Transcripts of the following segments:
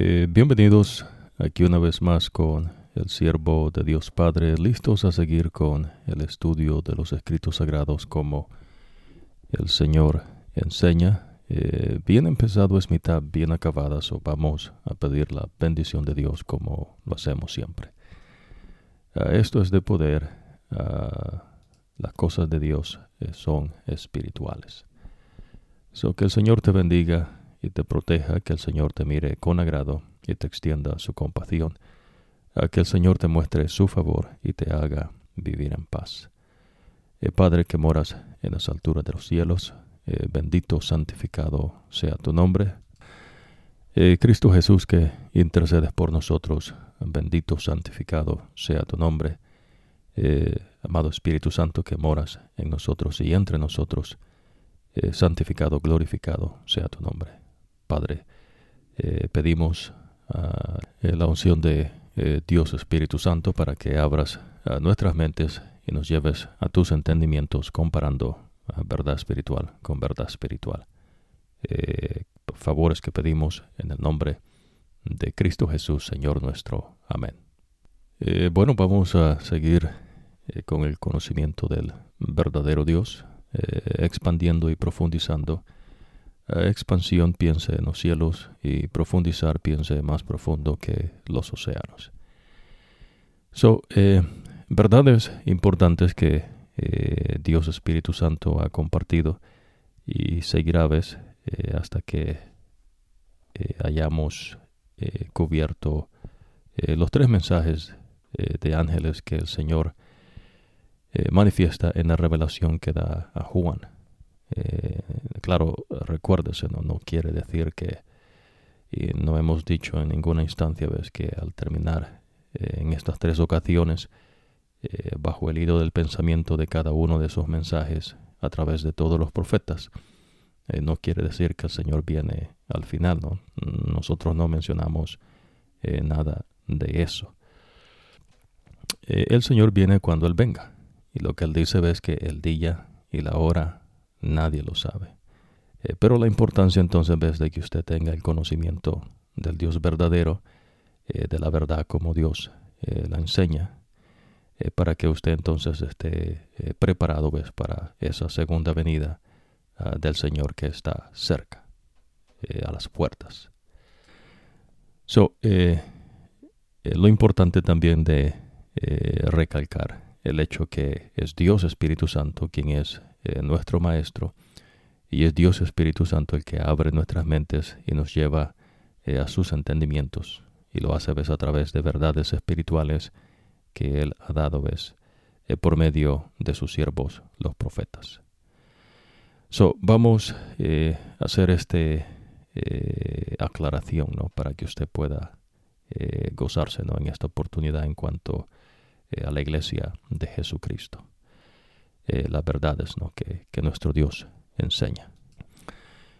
Eh, bienvenidos aquí una vez más con el siervo de Dios Padre, listos a seguir con el estudio de los escritos sagrados como el Señor enseña. Eh, bien empezado es mitad bien acabada, so vamos a pedir la bendición de Dios como lo hacemos siempre. Esto es de poder, las cosas de Dios eh, son espirituales. So que el Señor te bendiga y te proteja, que el Señor te mire con agrado y te extienda su compasión, a que el Señor te muestre su favor y te haga vivir en paz. Eh, Padre que moras en las alturas de los cielos, eh, bendito, santificado sea tu nombre. Eh, Cristo Jesús que intercedes por nosotros, bendito, santificado sea tu nombre. amado Espíritu Santo que moras en nosotros y entre nosotros, santificado, glorificado sea tu nombre. Padre, eh, pedimos ah, eh, la unción de eh, Dios Espíritu Santo para que abras ah, nuestras mentes y nos lleves a tus entendimientos comparando ah, verdad espiritual con verdad espiritual. favores que pedimos en el nombre de Cristo Jesús, Señor nuestro. Amén. bueno, vamos a seguir con el conocimiento del verdadero Dios, expandiendo y profundizando expansión piense en los cielos y profundizar piense más profundo que los océanos. So, eh, verdades importantes que eh, Dios Espíritu Santo ha compartido y seguirá ves eh, hasta que hayamos cubierto los tres mensajes de ángeles que el Señor manifiesta en la revelación que da a Juan. Eh, claro, recuérdese, ¿no? no quiere decir que, y no hemos dicho en ninguna instancia, ves que al terminar eh, en estas tres ocasiones, eh, bajo el hilo del pensamiento de cada uno de esos mensajes a través de todos los profetas, no quiere decir que el Señor viene al final, ¿no? Nosotros no mencionamos nada de eso. el Señor viene cuando Él venga. Y lo que Él dice es que el día y la hora Nadie lo sabe. Eh, pero la importancia entonces es de que usted tenga el conocimiento del Dios verdadero, eh, de la verdad como Dios eh, la enseña, para que usted entonces esté preparado ¿ves? para esa segunda venida ah, del Señor que está cerca, a las puertas. So, lo importante también de recalcar el hecho que es Dios Espíritu Santo quien es eh, nuestro Maestro, y es Dios Espíritu Santo el que abre nuestras mentes y nos lleva eh, a sus entendimientos, y lo hace a través de verdades espirituales que Él ha dado ves, eh, por medio de sus siervos, los profetas. So, vamos a hacer este aclaración ¿no? para que usted pueda gozarse ¿no? en esta oportunidad en cuanto a la iglesia de Jesucristo eh, las verdades ¿no? que, nuestro Dios enseña.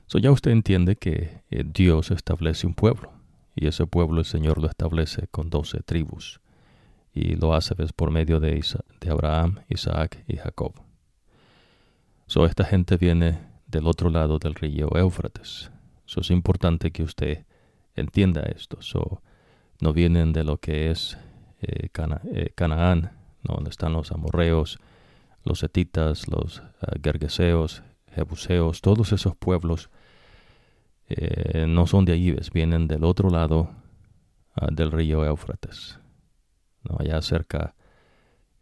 So ya usted entiende que eh, Dios establece un pueblo y ese pueblo el Señor lo establece con doce tribus y lo hace por medio de, de Abraham, Isaac y Jacob. So esta gente viene del otro lado del río Éufrates. So es importante que usted entienda esto. So no vienen de lo que es eh, Canaán, donde están los amorreos, los etitas, los uh, gergeseos, jebuseos, todos esos pueblos eh, no son de allí, vienen del otro lado ah, del río Éufrates, ¿no? allá cerca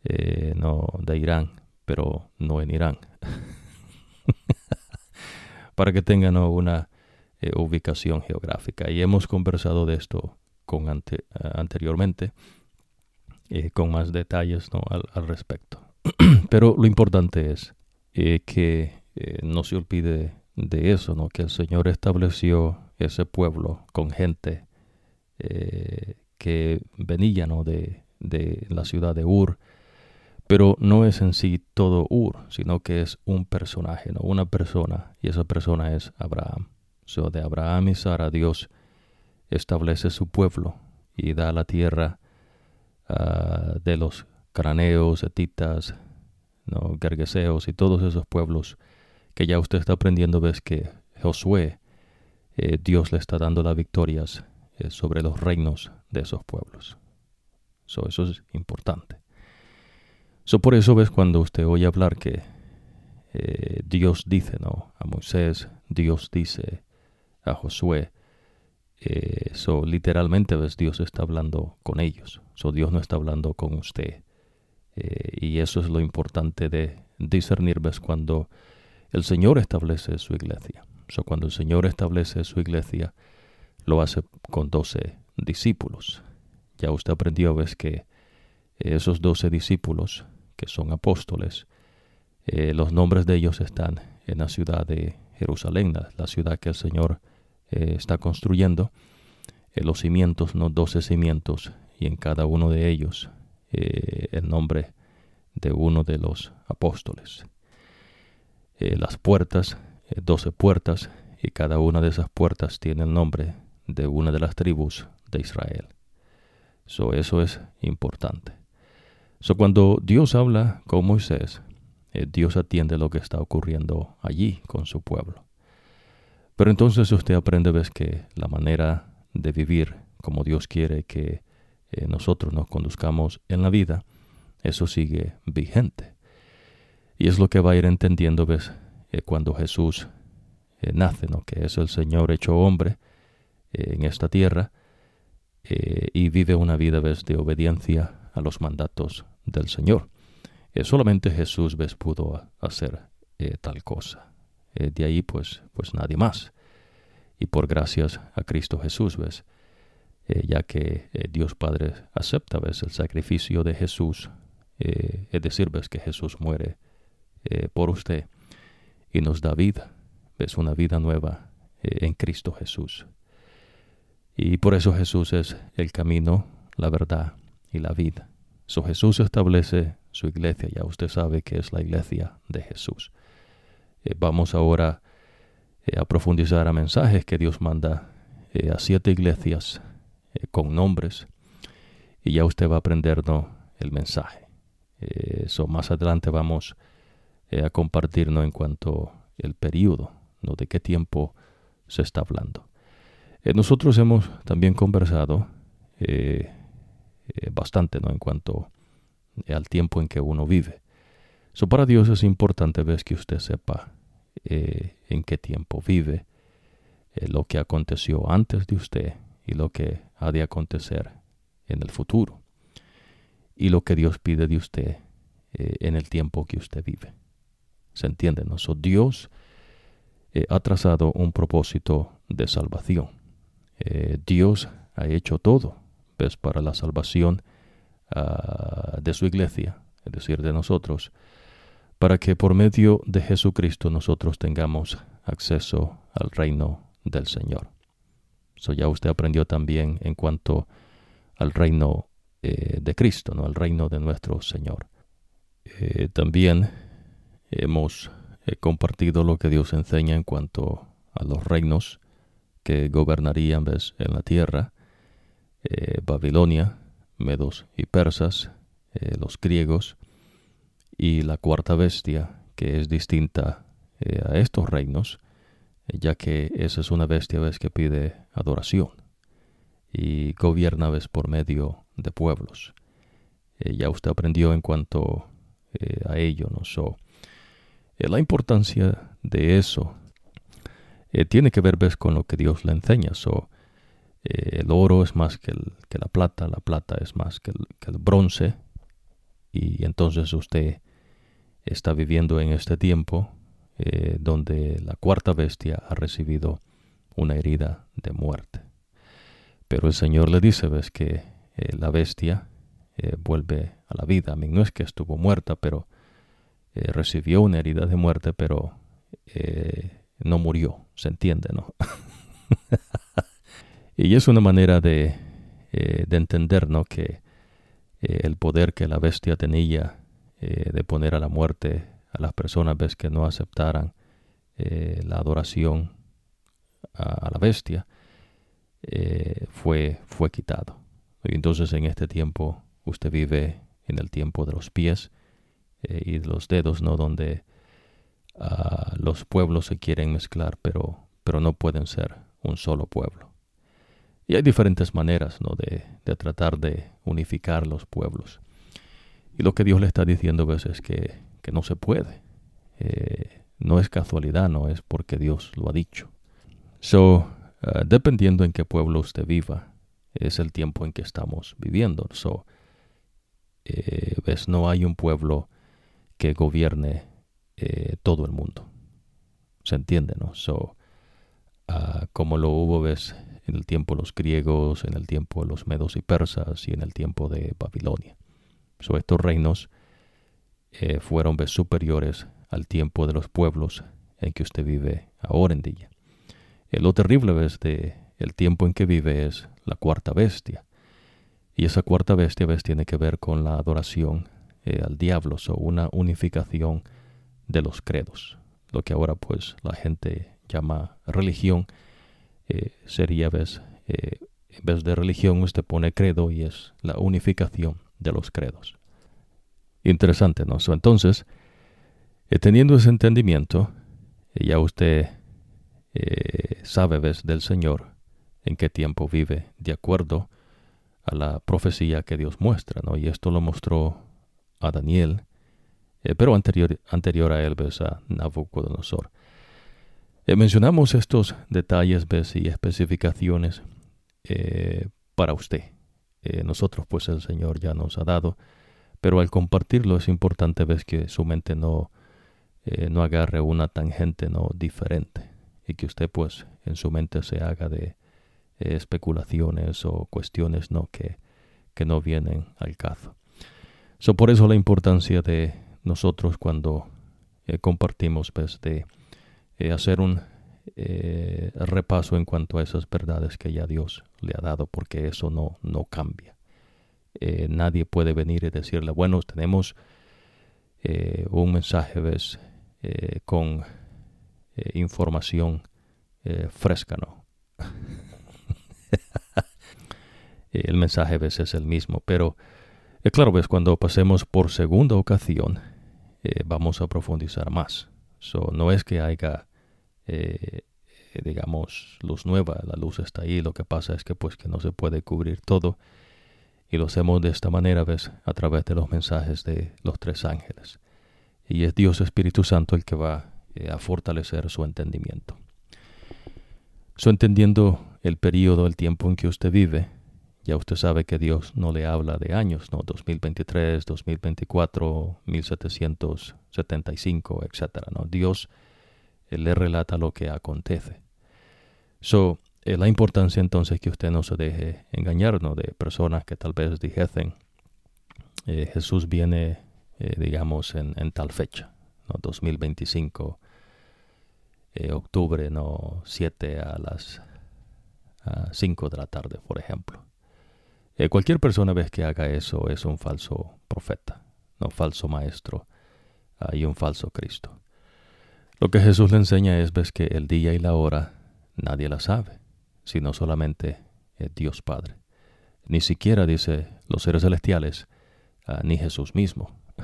eh, no, de Irán, pero no en Irán. Para que tengan una eh, ubicación geográfica. Y hemos conversado de esto con anteriormente, con más detalles ¿no? al respecto. Pero lo importante es eh, que eh, no se olvide de eso, ¿no? que el Señor estableció ese pueblo con gente eh, que venía ¿no? de, de, la ciudad de Ur, pero no es en sí todo Ur, sino que es un personaje, ¿no? una persona, y esa persona es Abraham. So, de Abraham y Sara Dios establece su pueblo y da la tierra ah, de los craneos, etitas, ¿no? y todos esos pueblos que ya usted está aprendiendo, ves que Josué, eh, Dios le está dando las victorias sobre los reinos de esos pueblos. eso es importante. So, por eso ves cuando usted oye hablar que eh, Dios dice ¿no? a Moisés, Dios dice a Josué, eso eh, literalmente ves Dios está hablando con ellos. So, Dios no está hablando con usted. Eh, y eso es lo importante de discernir ves cuando el Señor establece su iglesia. So, cuando el Señor establece su iglesia, lo hace con doce discípulos. Ya usted aprendió ves que esos doce discípulos, que son apóstoles, eh, los nombres de ellos están en la ciudad de Jerusalén, la, ciudad que el Señor eh, está construyendo. Eh, los cimientos, no doce cimientos, y en cada uno de ellos el nombre de uno de los apóstoles. las puertas, doce puertas, y cada una de esas puertas tiene el nombre de una de las tribus de Israel. So, eso es importante. So, cuando Dios habla con Moisés, eh, Dios atiende lo que está ocurriendo allí con su pueblo. Pero entonces usted aprende, ves que la manera de vivir como Dios quiere que eh, nosotros nos conduzcamos en la vida, eso sigue vigente. Y es lo que va a ir entendiendo, ves, eh, cuando Jesús nace, ¿no? que es el Señor hecho hombre en esta tierra y vive una vida, ves, de obediencia a los mandatos del Señor. Eh, solamente Jesús ves pudo hacer eh, tal cosa. Eh, de ahí pues, pues nadie más. Y por gracias a Cristo Jesús, ves, ya que Dios Padre acepta, ves, el sacrificio de Jesús, es decir, que Jesús muere por usted y nos da vida, ves, una vida nueva en Cristo Jesús. Y por eso Jesús es el camino, la verdad y la vida. So Jesús establece su iglesia. Ya usted sabe que es la iglesia de Jesús. Eh, vamos ahora eh, a profundizar a mensajes que Dios manda eh, a siete iglesias con nombres. Y ya usted va a aprendernos el mensaje. Eso más adelante vamos a compartirnos en cuanto el periodo, ¿no? de qué tiempo se está hablando. nosotros hemos también conversado bastante ¿no? en cuanto al tiempo en que uno vive. So, para Dios es importante ver que usted sepa eh, en qué tiempo vive, eh, lo que aconteció antes de usted y lo que ha de acontecer en el futuro, y lo que Dios pide de usted eh, en el tiempo que usted vive. ¿Se entiende? ¿no? Dios ha trazado un propósito de salvación. Dios ha hecho todo, ¿ves? Para la salvación Ah, de su iglesia, es decir, de nosotros, para que por medio de Jesucristo nosotros tengamos acceso al reino del Señor. Eso ya usted aprendió también en cuanto al reino eh, de Cristo, ¿no? al reino de nuestro Señor. Eh, también hemos eh, compartido lo que Dios enseña en cuanto a los reinos que gobernarían en la tierra, Babilonia, medos y persas, los griegos, y la cuarta bestia, que es distinta a estos reinos, ya que esa es una bestia que pide adoración y gobierna por medio de pueblos. ya usted aprendió en cuanto a ello, ¿no? So, la importancia de eso tiene que ver ¿ves? con lo que Dios le enseña. So, eh, el oro es más que, la plata, la plata es más que el, bronce, y entonces usted está viviendo en este tiempo eh, donde la cuarta bestia ha recibido una herida de muerte. Pero el Señor le dice, ves que eh, la bestia vuelve a la vida. A mí no es que estuvo muerta, pero recibió una herida de muerte, pero no murió, se entiende, ¿no? Y es una manera de, eh, de entender ¿no? que eh, el poder que la bestia tenía eh, de poner a la muerte a las personas ves que no aceptaran la adoración a, la bestia fue, fue quitado. Y entonces en este tiempo usted vive en el tiempo de los pies y de los dedos, ¿no? donde ah, los pueblos se quieren mezclar, pero, pero no pueden ser un solo pueblo. Y hay diferentes maneras ¿no? de, de, tratar de unificar los pueblos. Y lo que Dios le está diciendo a veces es que, que no se puede. Eh, no es casualidad, no es porque Dios lo ha dicho. So, uh, dependiendo en qué pueblo usted viva, es el tiempo en que estamos viviendo. So, eh, ves, no hay un pueblo que gobierne eh, todo el mundo. ¿Se entiende, no? So, uh, como lo hubo, ves, en el tiempo de los griegos, en el tiempo de los medos y persas y en el tiempo de Babilonia. So, estos reinos eh, fueron superiores al tiempo de los pueblos en que usted vive ahora en día. Eh, lo terrible ves de el tiempo en que vive es la cuarta bestia. Y esa cuarta bestia ves tiene que ver con la adoración eh, al diablo, o una unificación de los credos. Lo que ahora pues la gente llama religión eh, sería ves en vez de religión usted pone credo y es la unificación de los credos. Interesante, ¿no? entonces, eh, teniendo ese entendimiento, eh, ya usted eh, sabe, ves, del Señor en qué tiempo vive, de acuerdo a la profecía que Dios muestra, ¿no? Y esto lo mostró a Daniel, pero anterior, anterior a él, ves, a Nabucodonosor. mencionamos estos detalles, ves, y especificaciones para usted. nosotros, pues, el Señor ya nos ha dado, pero al compartirlo es importante, ves, que su mente no eh, no agarre una tangente no diferente y que usted pues en su mente se haga de eh, especulaciones o cuestiones no que, que no vienen al caso. So, por eso la importancia de nosotros cuando eh, compartimos pues, de hacer un repaso en cuanto a esas verdades que ya Dios le ha dado porque eso no, no cambia. Nadie puede venir y decirle, bueno, tenemos un mensaje, ¿ves? Eh, con eh, información eh, fresca, ¿no? el mensaje a veces es el mismo, pero claro, ves, cuando pasemos por segunda ocasión, vamos a profundizar más. So, no es que haya, digamos, luz nueva, la luz está ahí, lo que pasa es que pues que no se puede cubrir todo y lo hacemos de esta manera, ves, a través de los mensajes de los tres ángeles y es Dios Espíritu Santo el que va eh, a fortalecer su entendimiento. Su entendiendo el periodo, el tiempo en que usted vive, ya usted sabe que Dios no le habla de años, ¿no? 2023, 2024, 1775, etc. ¿no? Dios eh, le relata lo que acontece. So, eh, la importancia entonces que usted no se deje engañar ¿no? de personas que tal vez dijesen, Jesús viene eh, digamos, en, tal fecha, ¿no? 2025, eh, octubre, ¿no? 7 a las 5 de la tarde, por ejemplo. Eh, cualquier persona ves que haga eso es un falso profeta, no falso maestro y un falso Cristo. Lo que Jesús le enseña es ves que el día y la hora nadie la sabe, sino solamente Dios Padre. Ni siquiera dice los seres celestiales, ah, ni Jesús mismo.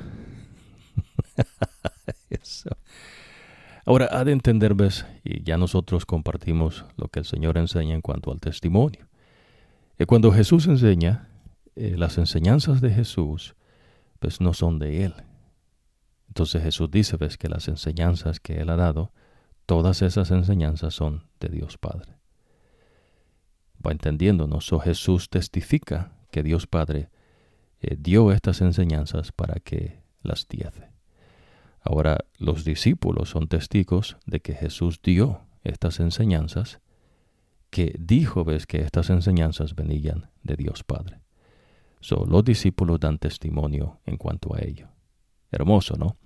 Ahora, ha de entender, ves, y ya nosotros compartimos lo que el Señor enseña en cuanto al testimonio. Y cuando Jesús enseña, eh, las enseñanzas de Jesús, pues no son de Él. Entonces Jesús dice, ves, que las enseñanzas que Él ha dado, todas esas enseñanzas son de Dios Padre. Va entendiendo, ¿no? So Jesús testifica que Dios Padre eh, dio estas enseñanzas para que las diez. Ahora los discípulos son testigos de que Jesús dio estas enseñanzas, que dijo que estas enseñanzas venían de Dios Padre. So, los discípulos dan testimonio en cuanto a ello. Hermoso, ¿no?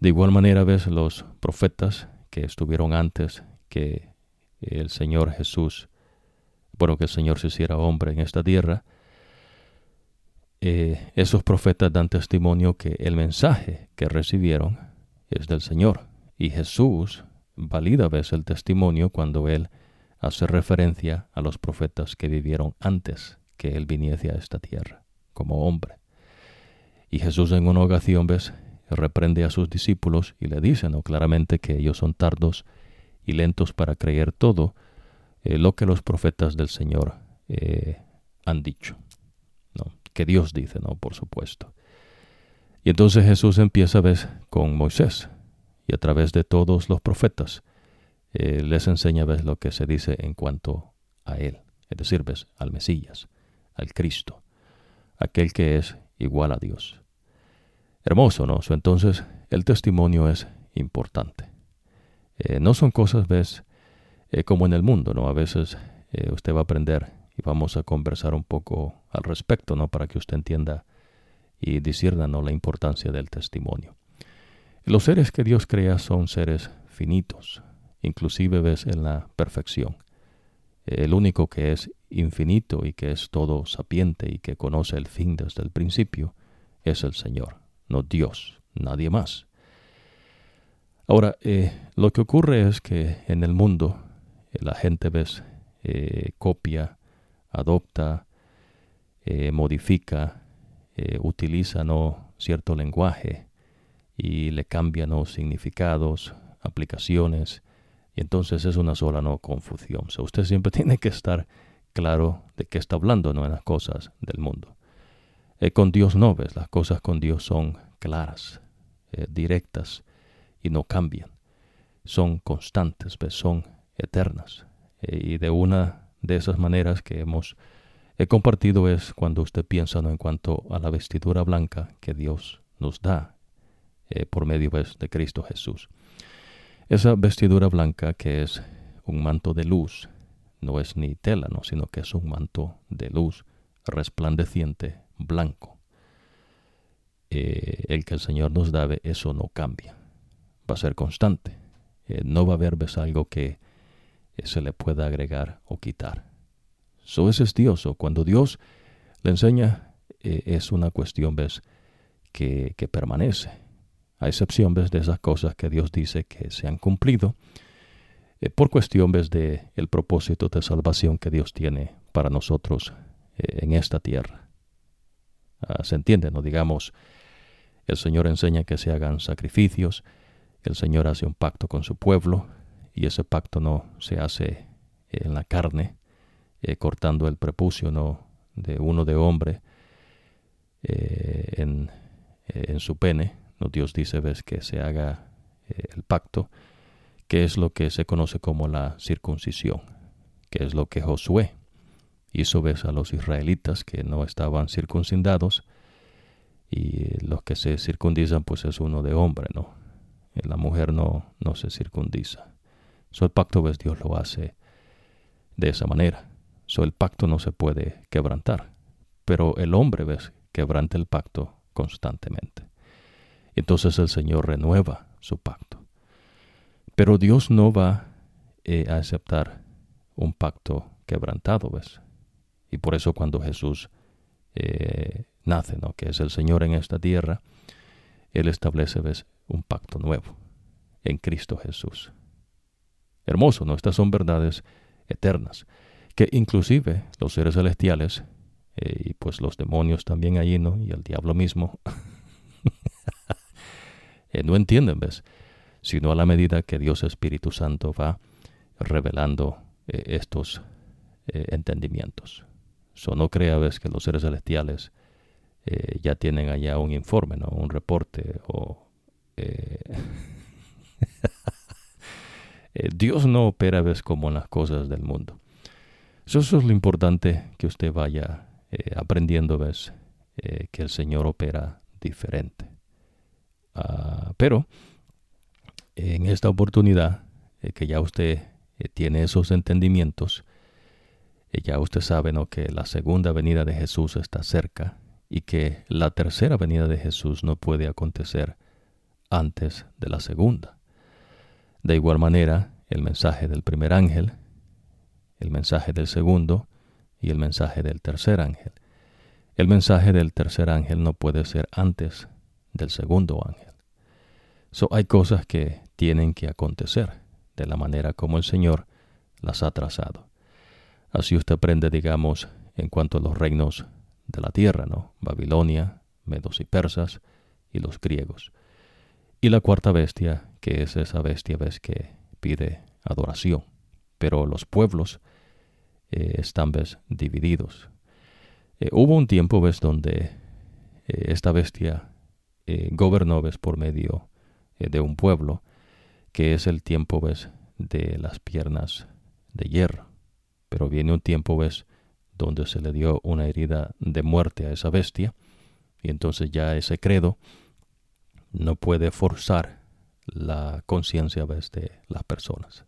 De igual manera ves los profetas que estuvieron antes que el Señor Jesús, bueno, que el Señor se hiciera hombre en esta tierra, eh, esos profetas dan testimonio que el mensaje que recibieron es del Señor. Y Jesús valida a veces el testimonio cuando Él hace referencia a los profetas que vivieron antes que Él viniese a esta tierra como hombre. Y Jesús en una ocasión, ves, reprende a sus discípulos y le dice ¿no? claramente que ellos son tardos y lentos para creer todo eh, lo que los profetas del Señor eh, han dicho, que Dios dice, ¿no? Por supuesto. Y entonces Jesús empieza, ¿ves?, con Moisés y a través de todos los profetas eh, les enseña, ¿ves?, lo que se dice en cuanto a Él, es decir, ¿ves?, al Mesías, al Cristo, aquel que es igual a Dios. Hermoso, ¿no? Entonces, el testimonio es importante. No son cosas, ¿ves?, eh, como en el mundo, ¿no? A veces usted va a aprender y vamos a conversar un poco al respecto, ¿no? Para que usted entienda y disciernan la importancia del testimonio. Los seres que Dios crea son seres finitos, inclusive ves en la perfección. El único que es infinito y que es todo sapiente y que conoce el fin desde el principio es el Señor, no Dios, nadie más. Ahora, eh, lo que ocurre es que en el mundo eh, la gente ves eh, copia, adopta, modifica eh, utiliza ¿no? cierto lenguaje y le cambian ¿no? significados, aplicaciones, y entonces es una sola no confusión. usted siempre tiene que estar claro de qué está hablando ¿no? en las cosas del mundo. Eh, con Dios no ves, las cosas con Dios son claras, eh, directas y no cambian. Son constantes, ¿ves? son eternas. y de una de esas maneras que hemos he compartido es cuando usted piensa ¿no? en cuanto a la vestidura blanca que Dios nos da eh, por medio pues, de Cristo Jesús. Esa vestidura blanca que es un manto de luz, no es ni tela, ¿no? sino que es un manto de luz resplandeciente, blanco. Eh, el que el Señor nos da, eso no cambia, va a ser constante. Eh, no va a haber algo que se le pueda agregar o quitar. Eso es Dios. cuando Dios le enseña, eh, es una cuestión, ¿ves? Que, que, permanece. A excepción, ¿ves? De esas cosas que Dios dice que se han cumplido. Eh, por cuestión, ¿ves? De el propósito de salvación que Dios tiene para nosotros eh, en esta tierra. Ah, ¿Se entiende? No digamos, el Señor enseña que se hagan sacrificios, el Señor hace un pacto con su pueblo, y ese pacto no se hace en la carne, eh, cortando el prepucio ¿no? de uno de hombre eh, en, eh, en, su pene. ¿no? Dios dice, ves, que se haga el pacto, que es lo que se conoce como la circuncisión, que es lo que Josué hizo, ves, a los israelitas que no estaban circuncidados, y los que se circundizan, pues es uno de hombre, ¿no? La mujer no, no se circundiza. So, el pacto, ves, Dios lo hace de esa manera. So, el pacto no se puede quebrantar. Pero el hombre, ves, quebranta el pacto constantemente. Entonces el Señor renueva su pacto. Pero Dios no va eh, a aceptar un pacto quebrantado, ¿ves? Y por eso cuando Jesús eh, nace, ¿no? que es el Señor en esta tierra, Él establece, ¿ves? un pacto nuevo en Cristo Jesús. Hermoso, ¿no? Estas son verdades eternas que inclusive los seres celestiales eh, y pues los demonios también allí, ¿no? Y el diablo mismo, eh, no entienden, ¿ves? Sino a la medida que Dios Espíritu Santo va revelando eh, estos entendimientos. So, no crea, ¿ves? Que los seres celestiales ya tienen allá un informe, ¿no? Un reporte o... Dios no opera, ¿ves? Como en las cosas del mundo. Eso es lo importante que usted vaya eh, aprendiendo, ves, eh, que el Señor opera diferente. Ah, pero en esta oportunidad, eh, que ya usted tiene esos entendimientos, ya usted sabe ¿no? que la segunda venida de Jesús está cerca y que la tercera venida de Jesús no puede acontecer antes de la segunda. De igual manera, el mensaje del primer ángel el mensaje del segundo y el mensaje del tercer ángel. El mensaje del tercer ángel no puede ser antes del segundo ángel. So, hay cosas que tienen que acontecer de la manera como el Señor las ha trazado. Así usted aprende, digamos, en cuanto a los reinos de la tierra, ¿no? Babilonia, medos y persas y los griegos. Y la cuarta bestia, que es esa bestia ves que pide adoración pero los pueblos están ves divididos. hubo un tiempo ves donde esta bestia gobernó ves por medio de un pueblo, que es el tiempo ves de las piernas de hierro. Pero viene un tiempo ves donde se le dio una herida de muerte a esa bestia, y entonces ya ese credo no puede forzar la conciencia de las personas.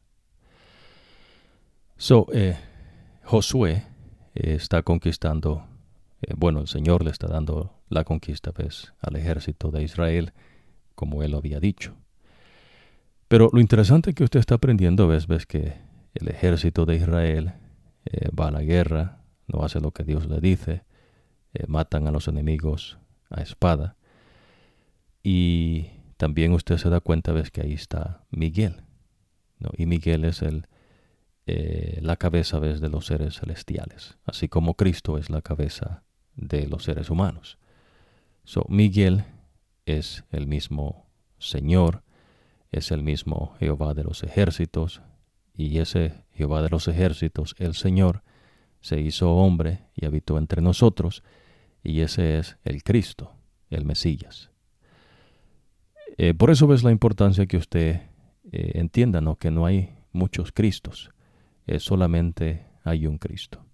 So, eh, Josué eh, está conquistando, eh, bueno, el Señor le está dando la conquista ¿ves? al ejército de Israel, como él lo había dicho. Pero lo interesante que usted está aprendiendo ves, ves que el ejército de Israel va a la guerra, no hace lo que Dios le dice, matan a los enemigos a espada. Y también usted se da cuenta, ves que ahí está Miguel. ¿no? Y Miguel es el, eh, la cabeza ¿ves? de los seres celestiales, así como Cristo es la cabeza de los seres humanos. So, Miguel es el mismo Señor, es el mismo Jehová de los ejércitos, y ese Jehová de los ejércitos, el Señor, se hizo hombre y habitó entre nosotros, y ese es el Cristo, el Mesías. Eh, por eso ves la importancia que usted eh, entienda ¿no? que no hay muchos Cristos, solamente hay un Cristo.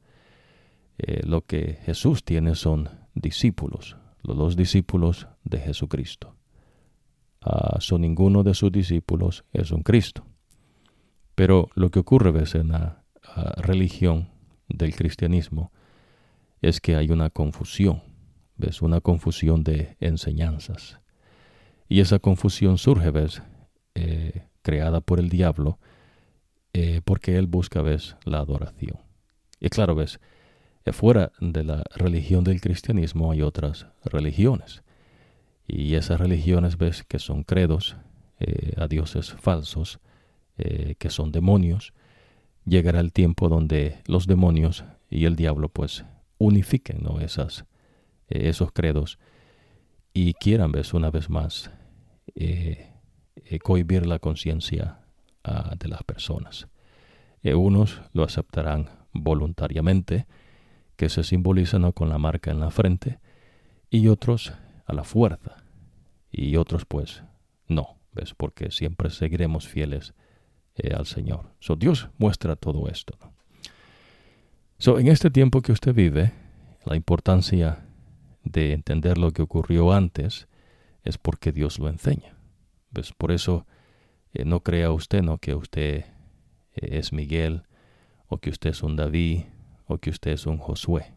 Eh, lo que Jesús tiene son discípulos, los dos discípulos de Jesucristo. Ah, son ninguno de sus discípulos es un Cristo. Pero lo que ocurre ves en la ah, religión del cristianismo es que hay una confusión ves una confusión de enseñanzas. Y esa confusión surge, ves, eh, creada por el diablo, eh, porque él busca, ves, la adoración. Y claro, ves, eh, fuera de la religión del cristianismo hay otras religiones. Y esas religiones, ves, que son credos a dioses falsos, que son demonios, llegará el tiempo donde los demonios y el diablo, pues, unifiquen ¿no? esas esos credos y quieran ves una vez más eh, eh, cohibir la conciencia ah, de las personas. unos lo aceptarán voluntariamente, que se simbolizan con la marca en la frente, y otros a la fuerza, y otros pues no, ¿ves? Porque siempre seguiremos fieles al Señor. So, Dios muestra todo esto. So, en este tiempo que usted vive, la importancia de entender lo que ocurrió antes es porque Dios lo enseña. Pues por eso eh, no crea usted no que usted eh, es Miguel o que usted es un David o que usted es un Josué.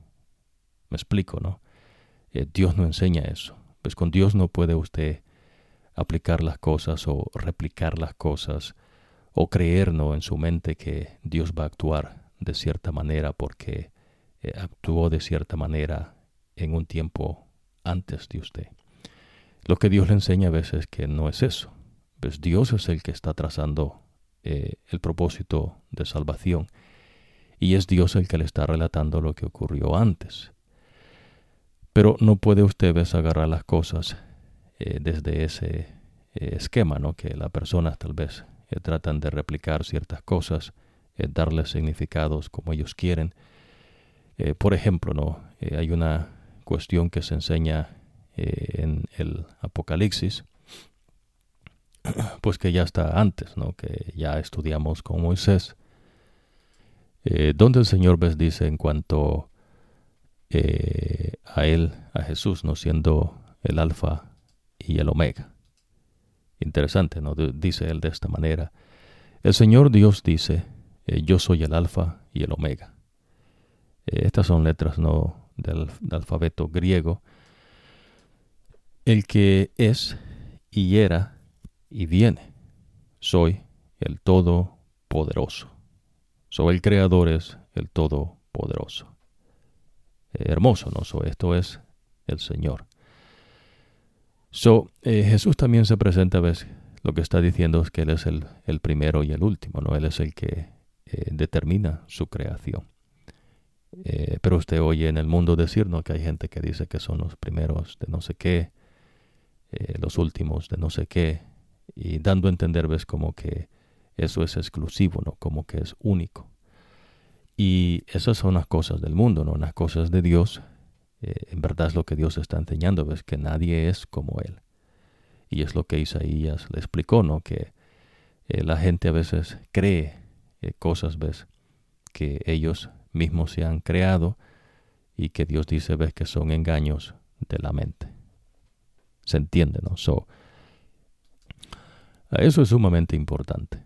Me explico, ¿no? Eh, Dios no enseña eso. Pues con Dios no puede usted aplicar las cosas o replicar las cosas o creer ¿no? en su mente que Dios va a actuar de cierta manera porque actuó de cierta manera en un tiempo antes de usted. Lo que Dios le enseña a veces es que no es eso. Pues Dios es el que está trazando eh, el propósito de salvación y es Dios el que le está relatando lo que ocurrió antes. Pero no puede usted agarrar las cosas eh, desde ese eh, esquema, ¿no? que las personas tal vez tratan de replicar ciertas cosas, darles significados como ellos quieren. por ejemplo, ¿no? hay una cuestión que se enseña eh, en el Apocalipsis, pues que ya está antes, ¿no? que ya estudiamos con Moisés, eh, donde el Señor ves dice en cuanto eh, a él, a Jesús, no siendo el alfa y el omega. Interesante, ¿no? Dice él de esta manera. El Señor Dios dice, yo soy el alfa y el omega. estas son letras no del, alfabeto griego, el que es y era y viene. Soy el Todopoderoso. Soy el Creador es el Todopoderoso. hermoso, ¿no? So, esto es el Señor. So, eh, Jesús también se presenta, ves, lo que está diciendo es que Él es el, el primero y el último, ¿no? Él es el que eh, determina su creación. Eh, pero usted oye en el mundo decir ¿no? que hay gente que dice que son los primeros de no sé qué, eh, los últimos de no sé qué, y dando a entender, ves, como que eso es exclusivo, ¿no? Como que es único. Y esas son las cosas del mundo, no las cosas de Dios. Eh, en verdad es lo que Dios está enseñando, es que nadie es como Él. Y es lo que Isaías le explicó, ¿no? Que eh, la gente a veces cree cosas, ¿ves? Que ellos mismos se han creado y que Dios dice, ¿ves? Que son engaños de la mente. ¿Se entiende, no? So, eso es sumamente importante.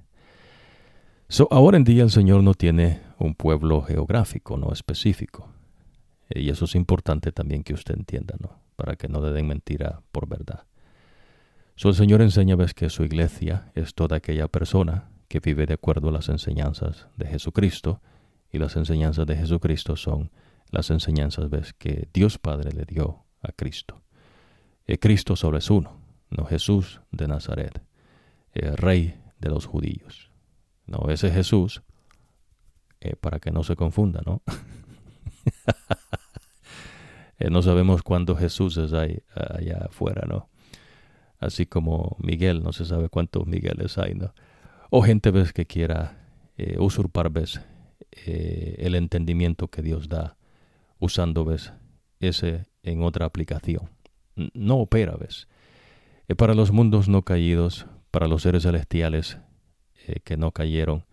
So, ahora en día el Señor no tiene un pueblo geográfico, no específico. Y eso es importante también que usted entienda, ¿no? Para que no le den mentira por verdad. So, el Señor enseña, ves, que su iglesia es toda aquella persona que vive de acuerdo a las enseñanzas de Jesucristo. Y las enseñanzas de Jesucristo son las enseñanzas, ves, que Dios Padre le dio a Cristo. Y Cristo solo es uno, no Jesús de Nazaret, el Rey de los judíos. No, ese Jesús, eh, para que no se confunda, ¿no? Eh, no sabemos cuántos Jesús hay allá afuera, ¿no? Así como Miguel, no se sabe cuántos Migueles hay, ¿no? O gente, ves, que quiera eh, usurpar, ves, el entendimiento que Dios da, usando, ves, ese en otra aplicación. No opera, ves. para los mundos no caídos, para los seres celestiales, eh, que no cayeron,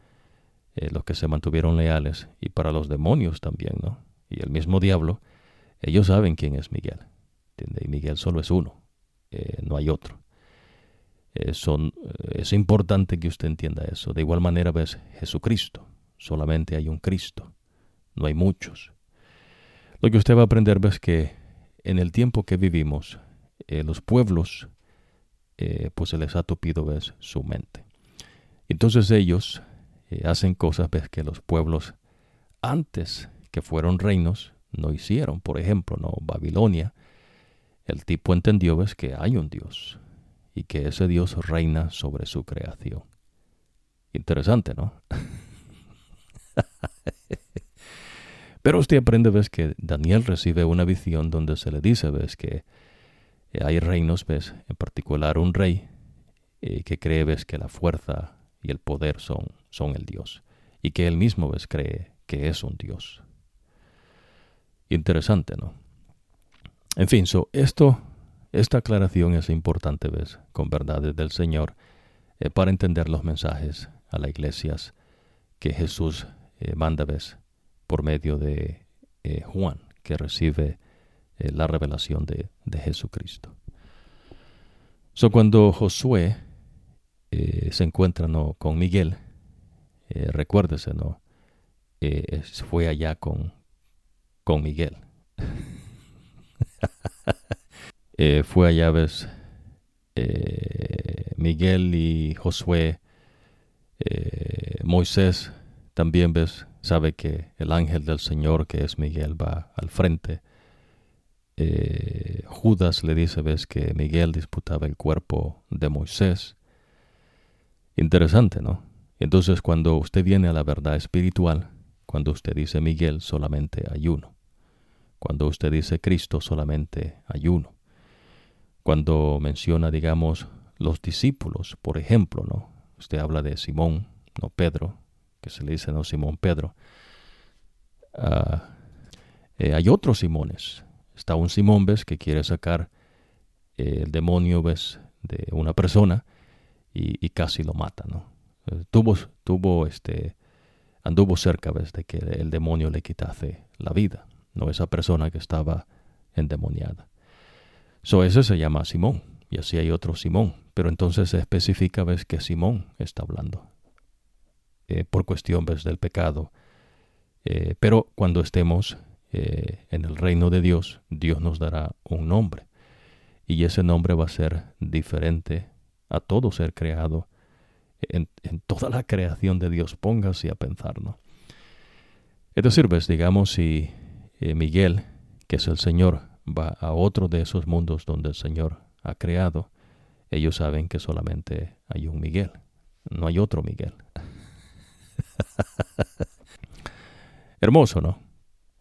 eh, los que se mantuvieron leales, y para los demonios también, ¿no? Y el mismo diablo, ellos saben quién es Miguel, ¿entiende? Y Miguel solo es uno, eh, no hay otro. Son, es importante que usted entienda eso. De igual manera ves Jesucristo, solamente hay un Cristo, no hay muchos. Lo que usted va a aprender es que en el tiempo que vivimos, los pueblos, pues se les ha tupido ¿ves? su mente. Entonces ellos eh, hacen cosas que los pueblos antes que fueron reinos no hicieron. Por ejemplo, no Babilonia, el tipo entendió ves, que hay un Dios y que ese Dios reina sobre su creación. Interesante, ¿no? Pero usted aprende, ves, que Daniel recibe una visión donde se le dice, ves, que hay reinos, ves, en particular un rey eh, que cree, ves, que la fuerza y el poder son, son el Dios, y que él mismo ves, cree que es un Dios. Interesante, ¿no? En fin, so, esto, esta aclaración es importante, ¿ves? Con verdades del Señor, eh, para entender los mensajes a las iglesias que Jesús eh, manda, ¿ves? Por medio de eh, Juan, que recibe la revelación de, de Jesucristo. So, cuando Josué eh, se encuentra ¿no? con Miguel, eh, recuérdese, ¿no? Eh, fue allá con, con Miguel. fue allá, ves, Miguel y Josué, Moisés también, ves, sabe que el ángel del Señor, que es Miguel, va al frente. Judas le dice, ves, que Miguel disputaba el cuerpo de Moisés. Interesante, ¿no? Entonces cuando usted viene a la verdad espiritual, cuando usted dice Miguel, solamente hay uno. Cuando usted dice Cristo, solamente hay uno. Cuando menciona, digamos, los discípulos, por ejemplo, ¿no? Usted habla de Simón, no Pedro, que se le dice, no Simón Pedro. Ah, eh, hay otros Simones. Está un Simón, ¿ves? Que quiere sacar eh, el demonio, ¿ves? De una persona y, casi lo mata, ¿no? Eh, tuvo, tuvo este, anduvo cerca de que el demonio le quitase la vida, no esa persona que estaba endemoniada. So ese se llama Simón, y así hay otro Simón, pero entonces se especifica ves que Simón está hablando, eh, por cuestión ves del pecado. Eh, pero cuando estemos en el reino de Dios, Dios nos dará un nombre, y ese nombre va a ser diferente a todo ser creado, en, toda la creación de Dios, póngase a pensar, ¿no? Es decir, pues, digamos, si eh, Miguel, que es el Señor, va a otro de esos mundos donde el Señor ha creado, ellos saben que solamente hay un Miguel, no hay otro Miguel. Hermoso, ¿no?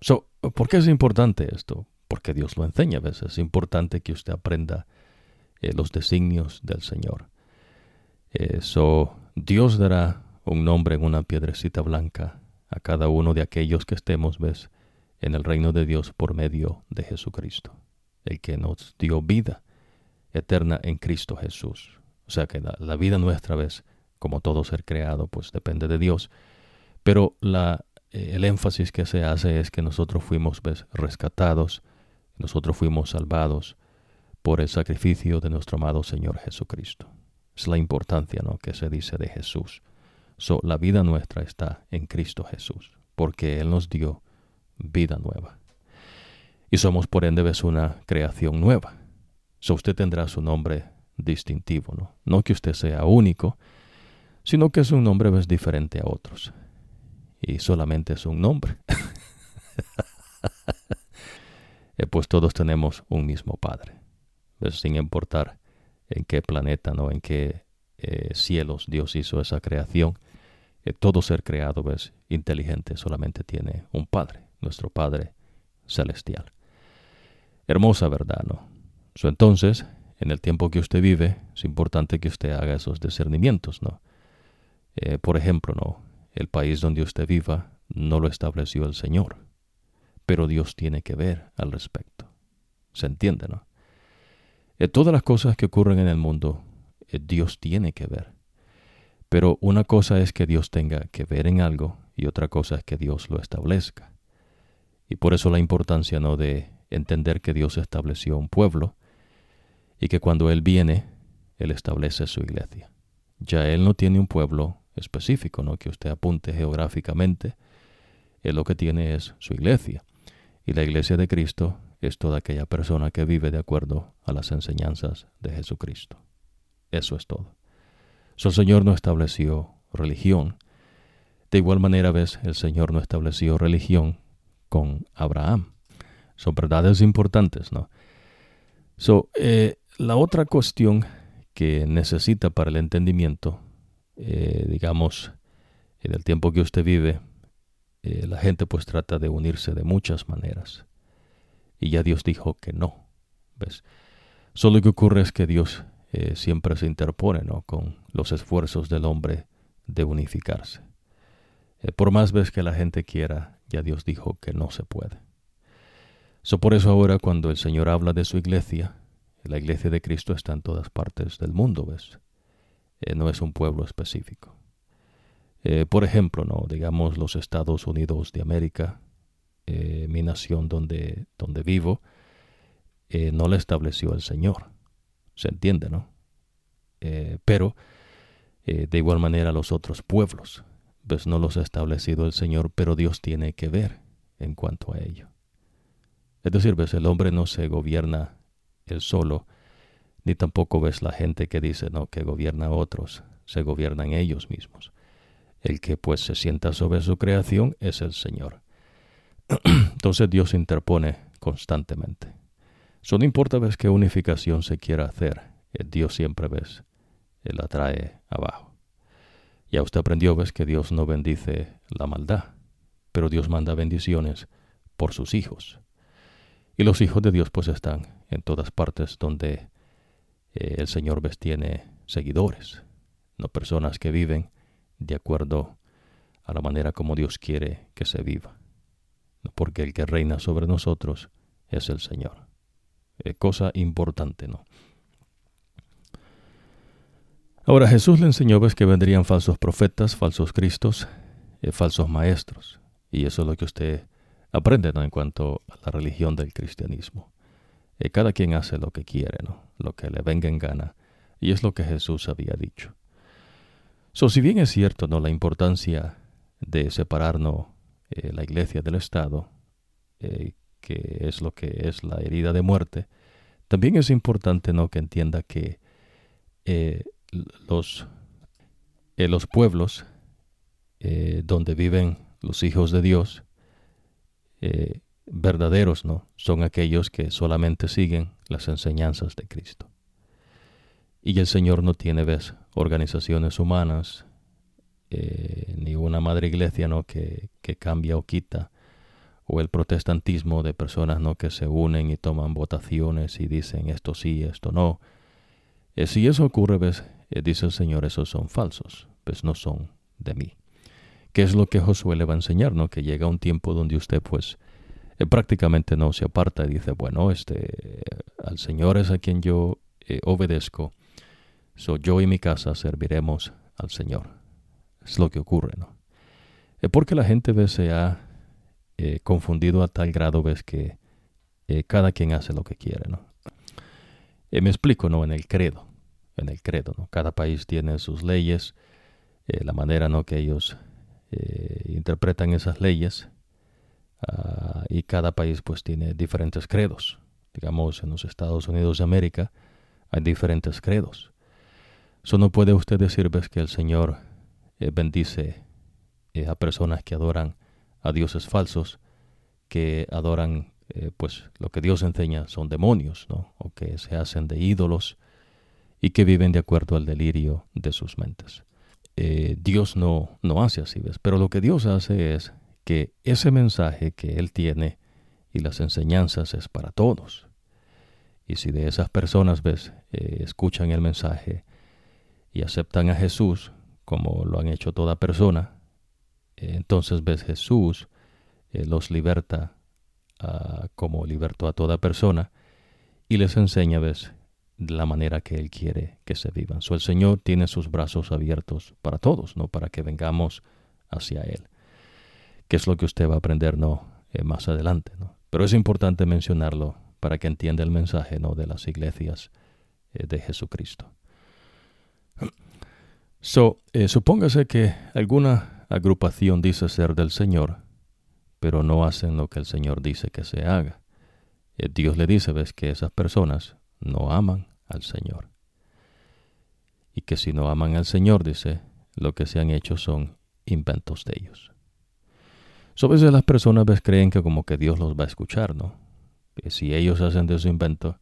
So, ¿Por qué es importante esto? Porque Dios lo enseña a veces. Es importante que usted aprenda eh, los designios del Señor. Eso, Dios dará un nombre en una piedrecita blanca a cada uno de aquellos que estemos, ves, en el reino de Dios por medio de Jesucristo, el que nos dio vida eterna en Cristo Jesús. O sea que la, vida nuestra, ves, como todo ser creado, pues depende de Dios, pero eh, el énfasis que se hace es que nosotros fuimos rescatados, nosotros fuimos salvados por el sacrificio de nuestro amado Señor Jesucristo. Es la importancia ¿no? que se dice de Jesús. So, la vida nuestra está en Cristo Jesús, porque Él nos dio vida nueva. Y somos por ende ves una creación nueva. So usted tendrá su nombre distintivo, ¿no? No que usted sea único, sino que es un nombre ves diferente a otros. Y solamente es un nombre. Eh, pues todos tenemos un mismo Padre. Sin importar en qué planeta, ¿no? En qué eh, cielos Dios hizo esa creación. Eh, todo ser creado, ves, inteligente, solamente tiene un Padre nuestro Padre Celestial. Hermosa verdad, ¿no? entonces, en el tiempo que usted vive, es importante que usted haga esos discernimientos, ¿no? Por ejemplo, ¿no? El país donde usted viva no lo estableció el Señor, pero Dios tiene que ver al respecto. ¿Se entiende, no? Eh, todas las cosas que ocurren en el mundo, eh, Dios tiene que ver. Pero una cosa es que Dios tenga que ver en algo y otra cosa es que Dios lo establezca. Y por eso la importancia no de entender que Dios estableció un pueblo y que cuando Él viene, Él establece su iglesia. Ya Él no tiene un pueblo específico, ¿no? Que usted apunte geográficamente. Él lo que tiene es su iglesia. Y la iglesia de Cristo es toda aquella persona que vive de acuerdo a las enseñanzas de Jesucristo. Eso es todo. el Señor no estableció religión. De igual manera, ves, el Señor no estableció religión con Abraham. Son verdades importantes, ¿no? So, eh, la otra cuestión que necesita para el entendimiento, eh, digamos, en el tiempo que usted vive, eh, la gente pues trata de unirse de muchas maneras. Y ya Dios dijo que no. ¿Ves? Solo lo que ocurre es que Dios siempre se interpone ¿no? con los esfuerzos del hombre de unificarse. por más vez que la gente quiera ya Dios dijo que no se puede. So por eso ahora cuando el Señor habla de su iglesia, la iglesia de Cristo está en todas partes del mundo, ¿ves? Eh, no es un pueblo específico. Eh, por ejemplo, no, digamos los Estados Unidos de América, eh, mi nación donde, donde vivo, no la estableció el Señor. Se entiende, ¿no? pero de igual manera los otros pueblos, pues no los ha establecido el Señor, pero Dios tiene que ver en cuanto a ello. Es decir, ves, el hombre no se gobierna él solo, ni tampoco ves la gente que dice, no, que gobierna a otros, se gobiernan ellos mismos. El que pues se sienta sobre su creación es el Señor. Entonces Dios interpone constantemente. So, importa ves qué unificación se quiera hacer, eh, Dios siempre ves, Él la trae abajo. Ya usted aprendió, ves, que Dios no bendice la maldad, pero Dios manda bendiciones por sus hijos. Y los hijos de Dios pues están en todas partes donde eh, el Señor ves tiene seguidores, no personas que viven de acuerdo a la manera como Dios quiere que se viva, porque el que reina sobre nosotros es el Señor. Eh, cosa importante, ¿no? Ahora Jesús le enseñó que vendrían falsos profetas, falsos cristos, eh, falsos maestros. Y eso es lo que usted aprende en cuanto a la religión del cristianismo. Eh, cada quien hace lo que quiere, ¿no? lo que le venga en gana. Y es lo que Jesús había dicho. So, si bien es cierto ¿no? la importancia de separarnos eh, la iglesia del Estado, que es lo que es la herida de muerte, también es importante ¿no? que entienda que los, eh, los pueblos eh, donde viven los hijos de Dios eh, verdaderos, ¿no? Son aquellos que solamente siguen las enseñanzas de Cristo. Y el Señor no tiene, ves, organizaciones humanas, ni una madre iglesia, ¿no? Que, que cambia o quita o el protestantismo de personas no que se unen y toman votaciones y dicen esto sí, esto no. si eso ocurre, ves, eh, dice el Señor, esos son falsos, pues no son de mí. ¿Qué es lo que Josué le va a enseñar? ¿no? Que llega un tiempo donde usted pues eh, prácticamente no se aparta y dice, bueno, este, al Señor es a quien yo eh, obedezco, so yo y mi casa serviremos al Señor. Es lo que ocurre, ¿no? Es porque la gente ve se ha confundido a tal grado, ves que cada quien hace lo que quiere, ¿no? me explico, ¿no? En el credo, en el credo, ¿no? Cada país tiene sus leyes, la manera, ¿no? Que ellos eh, interpretan esas leyes ah, y cada país pues tiene diferentes credos. Digamos, en los Estados Unidos de América hay diferentes credos. Eso no puede usted decir ves, que el Señor eh, bendice eh, a personas que adoran a dioses falsos, que adoran pues lo que Dios enseña son demonios, ¿no? o que se hacen de ídolos y que viven de acuerdo al delirio de sus mentes. Eh, Dios no, no hace así, ¿ves? Pero lo que Dios hace es que ese mensaje que Él tiene y las enseñanzas es para todos. Y si de esas personas, ¿ves? Eh, escuchan el mensaje y aceptan a Jesús, como lo han hecho toda persona, eh, entonces, ¿ves? Jesús los liberta ah, como libertó a toda persona y les enseña, ¿ves? la manera que Él quiere que se vivan. So, el Señor tiene sus brazos abiertos para todos, ¿no? Para que vengamos hacia Él. Que es lo que usted va a aprender, ¿no? Eh, más adelante, ¿no? Pero es importante mencionarlo para que entienda el mensaje, ¿no? De las iglesias eh, de Jesucristo. So, eh, supóngase que alguna agrupación dice ser del Señor, pero no hacen lo que el Señor dice que se haga. Dios le dice, ves, que esas personas no aman al Señor. Y que si no aman al Señor, dice, lo que se han hecho son inventos de ellos. So, a veces las personas creen que como que Dios los va a escuchar, ¿no? Que si ellos hacen de su invento,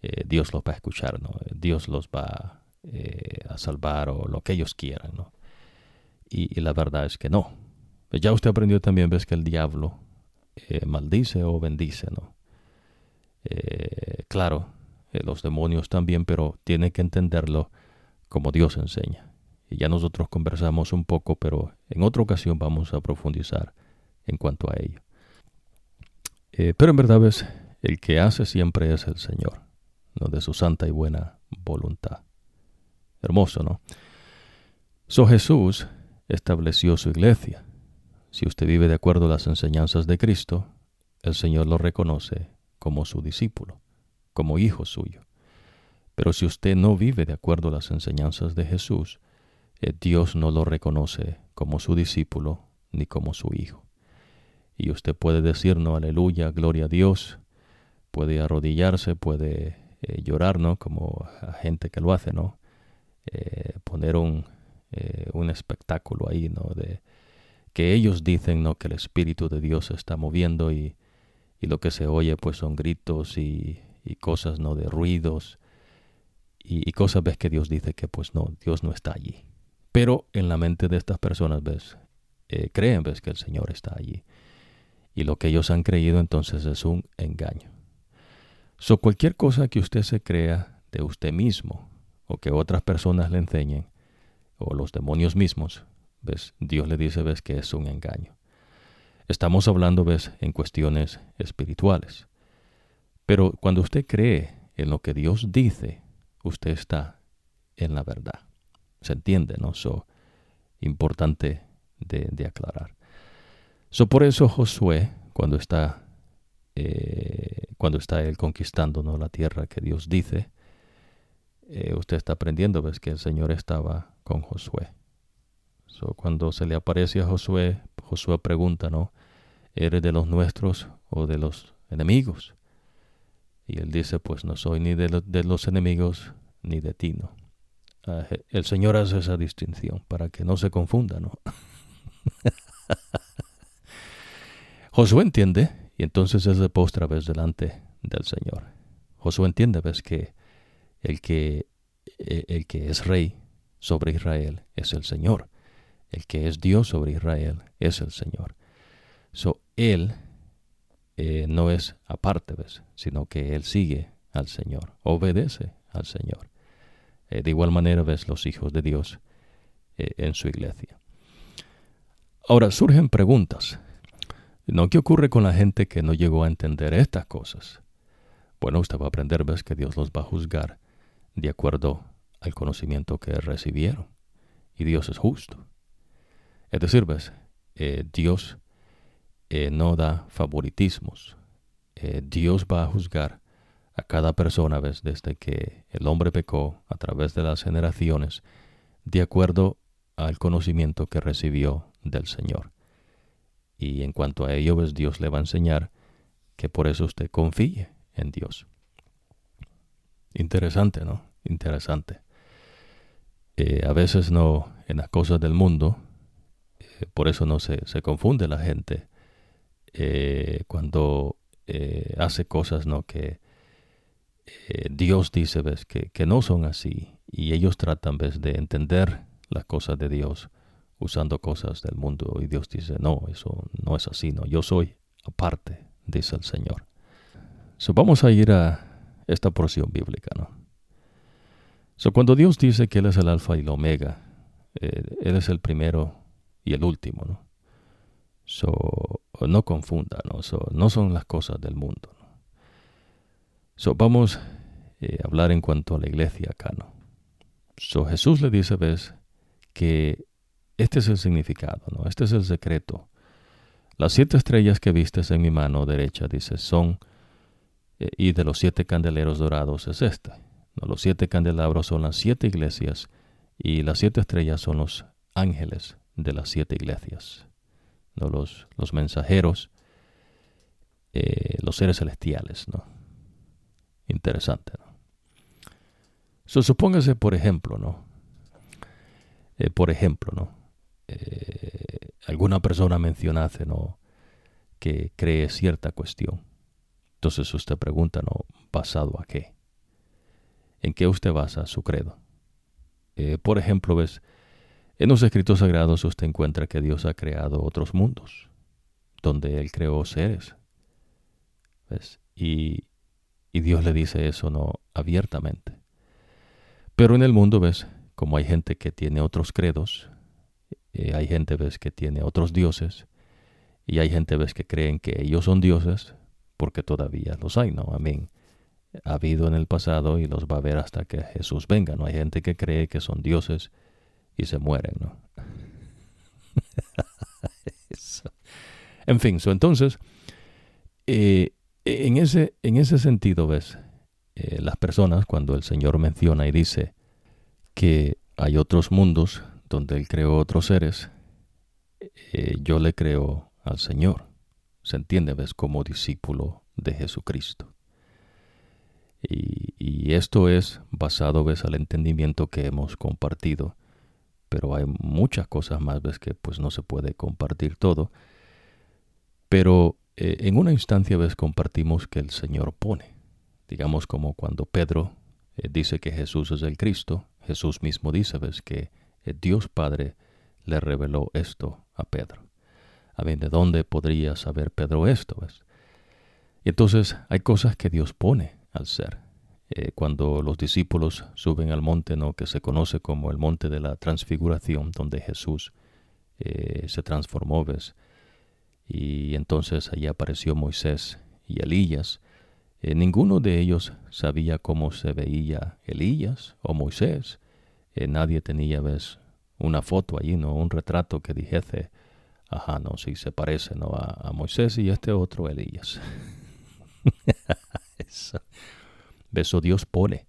eh, Dios los va a escuchar, ¿no? Dios los va eh, a salvar o lo que ellos quieran, ¿no? Y, la verdad es que no. Ya usted aprendió también, ves que el diablo eh, maldice o bendice, ¿no? claro, los demonios también, pero tiene que entenderlo como Dios enseña. Y ya nosotros conversamos un poco, pero en otra ocasión vamos a profundizar en cuanto a ello. Eh, pero en verdad es el que hace siempre es el Señor, ¿no? de su santa y buena voluntad. Hermoso, ¿no? So Jesús estableció su iglesia. Si usted vive de acuerdo a las enseñanzas de Cristo, el Señor lo reconoce como su discípulo como hijo suyo. Pero si usted no vive de acuerdo a las enseñanzas de Jesús, eh, Dios no lo reconoce como su discípulo ni como su hijo. Y usted puede decir, no, aleluya, gloria a Dios, puede arrodillarse, puede eh, llorar, ¿no? Como a gente que lo hace, ¿no? Eh, poner un, un espectáculo ahí, ¿no? De que ellos dicen, ¿no? Que el Espíritu de Dios se está moviendo y, y lo que se oye, pues son gritos y, y cosas, ¿no? De ruidos y, cosas, ves que Dios dice que pues no, Dios no está allí. Pero en la mente de estas personas, ves, eh, creen, ves que el Señor está allí. Y lo que ellos han creído entonces es un engaño. So, cualquier cosa que usted se crea de usted mismo o que otras personas le enseñen o los demonios mismos, ves, Dios le dice, ves que es un engaño. Estamos hablando, ves, en cuestiones espirituales. Pero cuando usted cree en lo que Dios dice, usted está en la verdad. ¿Se entiende? ¿No? So, importante de, aclarar. So, por eso Josué, cuando está, eh, cuando está él conquistando ¿no? la tierra que Dios dice, eh, usted está aprendiendo, ves que el Señor estaba con Josué. So, cuando se le aparece a Josué, Josué pregunta, ¿no? ¿Eres de los nuestros o de los enemigos? Y él dice, pues no soy ni de, los enemigos ni de ti, ¿no? Ah, el Señor hace esa distinción para que no se confunda, ¿no? Josué entiende y entonces se postra vez delante del Señor. Josué entiende, ves que el que e, el que es rey sobre Israel es el Señor. El que es Dios sobre Israel es el Señor. So, él eh, no es aparte, ¿ves? sino que él sigue al Señor, obedece al Señor. Eh, de igual manera ves los hijos de Dios eh, en su iglesia. Ahora surgen preguntas. ¿No qué ocurre con la gente que no llegó a entender estas cosas? Bueno, usted va a aprender, ves, que Dios los va a juzgar de acuerdo al conocimiento que recibieron. Y Dios es justo. Es decir, ves, eh, Dios eh, no da favoritismos. Eh, Dios va a juzgar a cada persona, ves, desde que el hombre pecó a través de las generaciones, de acuerdo al conocimiento que recibió del Señor. Y en cuanto a ello, ves, Dios le va a enseñar que por eso usted confíe en Dios. Interesante, ¿no? Interesante. Eh, a veces no, en las cosas del mundo, eh, por eso no se, se confunde la gente eh, cuando hace cosas, ¿no? Que Dios dice, ves, que, que, no son así. Y ellos tratan, ves, de entender las cosas de Dios usando cosas del mundo. Y Dios dice, no, eso no es así, no. Yo soy aparte, dice el Señor. So, vamos a ir a esta porción bíblica, ¿no? So, cuando Dios dice que Él es el alfa y el omega, eh, Él es el primero y el último, ¿no? So, no confunda, ¿no? no son las cosas del mundo. So, vamos eh, a hablar en cuanto a la iglesia acá, ¿no? So, Jesús le dice, ves, que este es el significado, ¿no? Este es el secreto. Las siete estrellas que vistes en mi mano derecha, dice, son eh, y de los siete candeleros dorados es este. Los siete candelabros son las siete iglesias y las siete estrellas son los ángeles de las siete iglesias. ¿no? Los, los mensajeros, eh, los seres celestiales. ¿no? Interesante. ¿no? supóngase, por ejemplo, ¿no? Eh, por ejemplo, ¿no? Alguna persona mencionase, ¿no? Que cree cierta cuestión entonces usted pregunta, ¿no? ¿Basado a qué? ¿En qué usted basa su credo? Eh, por ejemplo, ves, en los escritos sagrados usted encuentra que Dios ha creado otros mundos, donde Él creó seres. ¿Ves? Y, y Dios le dice eso no abiertamente. Pero en el mundo, ves, como hay gente que tiene otros credos, hay gente, ves, que tiene otros dioses, y hay gente, ves, que creen que ellos son dioses, porque todavía los hay, ¿no? Amén. Ha habido en el pasado y los va a haber hasta que Jesús venga, ¿no? Hay gente que cree que son dioses y se mueren, ¿no? en fin, entonces, eh, en, ese, en ese sentido, ¿ves? Eh, las personas, cuando el Señor menciona y dice que hay otros mundos donde Él creó otros seres, eh, yo le creo al Señor se entiende, ves, como discípulo de Jesucristo. Y, esto es basado, ves, al entendimiento que hemos compartido. Pero hay muchas cosas más, ves, que pues no se puede compartir todo. Pero eh, en una instancia, ves, compartimos que el Señor pone. Digamos como cuando Pedro eh, dice que Jesús es el Cristo, Jesús mismo dice, ves, que Dios Padre le reveló esto a Pedro. A ver, ¿de dónde podría saber Pedro esto? Y entonces hay cosas que Dios pone al ser. Eh, cuando los discípulos suben al monte, ¿no? que se conoce como el monte de la transfiguración, donde Jesús eh, se transformó, ¿ves? Y entonces allí apareció Moisés y Elías. Eh, ninguno de ellos sabía cómo se veía Elías o Moisés. Nadie tenía, ¿ves? Una foto allí, ¿no? Un retrato que dijese, Ajá, no, sí, se parece ¿no? a, Moisés y este otro Elías. eso. Dios pone.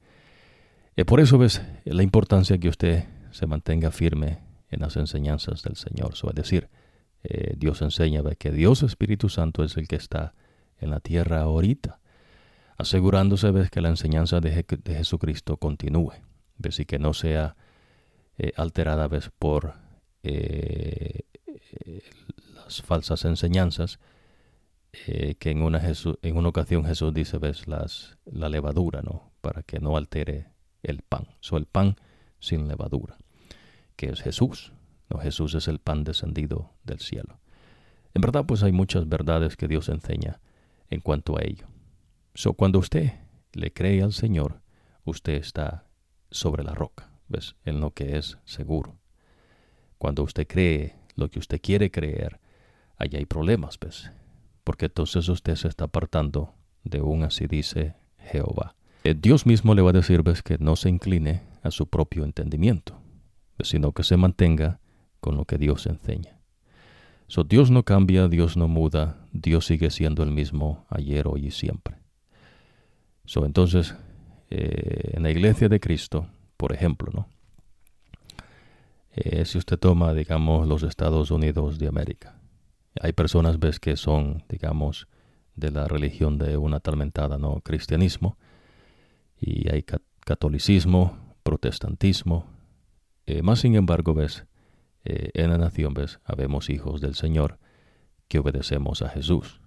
Y por eso ves la importancia que usted se mantenga firme en las enseñanzas del Señor. es decir, eh, Dios enseña que Dios Espíritu Santo es el que está en la tierra ahorita, asegurándose ves que la enseñanza de, Jesucristo continúe, ves y que no sea eh, alterada ves por eh, las falsas enseñanzas, eh, que en una, en una ocasión Jesús dice, ves, las, la levadura, ¿no? Para que no altere el pan. So, el pan sin levadura, que es Jesús. No, Jesús es el pan descendido del cielo. En verdad, pues hay muchas verdades que Dios enseña en cuanto a ello. So, cuando usted le cree al Señor, usted está sobre la roca, ¿ves? En lo que es seguro. Cuando usted cree lo que usted quiere creer, allá hay problemas, ¿ves? Porque entonces usted se está apartando de un así dice Jehová. Eh, Dios mismo le va a decir, ves, que no se incline a su propio entendimiento, sino que se mantenga con lo que Dios enseña. So, Dios no cambia, Dios no muda, Dios sigue siendo el mismo ayer, hoy y siempre. So, entonces, eh, en la iglesia de Cristo, por ejemplo, ¿no? Eh, si usted toma, digamos, los Estados Unidos de América, hay personas, ves, que son, digamos, de la religión de una atormentada, ¿no? Cristianismo, y hay catolicismo, protestantismo, eh, más sin embargo, ves, eh, en la nación, ves, habemos hijos del Señor que obedecemos a Jesús.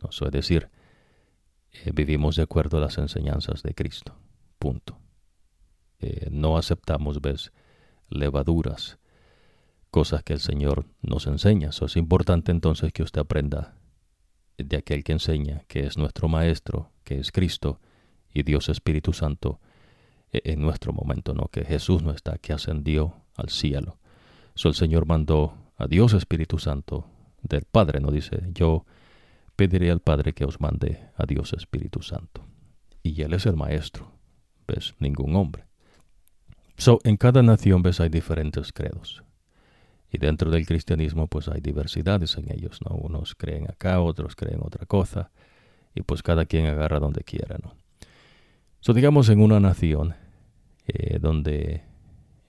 ¿no? es decir, eh, vivimos de acuerdo a las enseñanzas de Cristo. Punto. no aceptamos, ves, levaduras, cosas que el Señor nos enseña. Eso es importante entonces que usted aprenda de aquel que enseña, que es nuestro Maestro, que es Cristo y Dios Espíritu Santo e, en nuestro momento, ¿no? Que Jesús no está, que ascendió al cielo. So, el Señor mandó a Dios Espíritu Santo del Padre, ¿no? Dice, yo pediré al Padre que os mande a Dios Espíritu Santo. Y Él es el Maestro, ¿ves? Ningún hombre. So, en cada nación, ¿ves? Hay diferentes credos. Y dentro del cristianismo pues hay diversidades en ellos, ¿no? Unos creen acá, otros creen otra cosa, y pues cada quien agarra donde quiera, ¿no? So, digamos en una nación eh, donde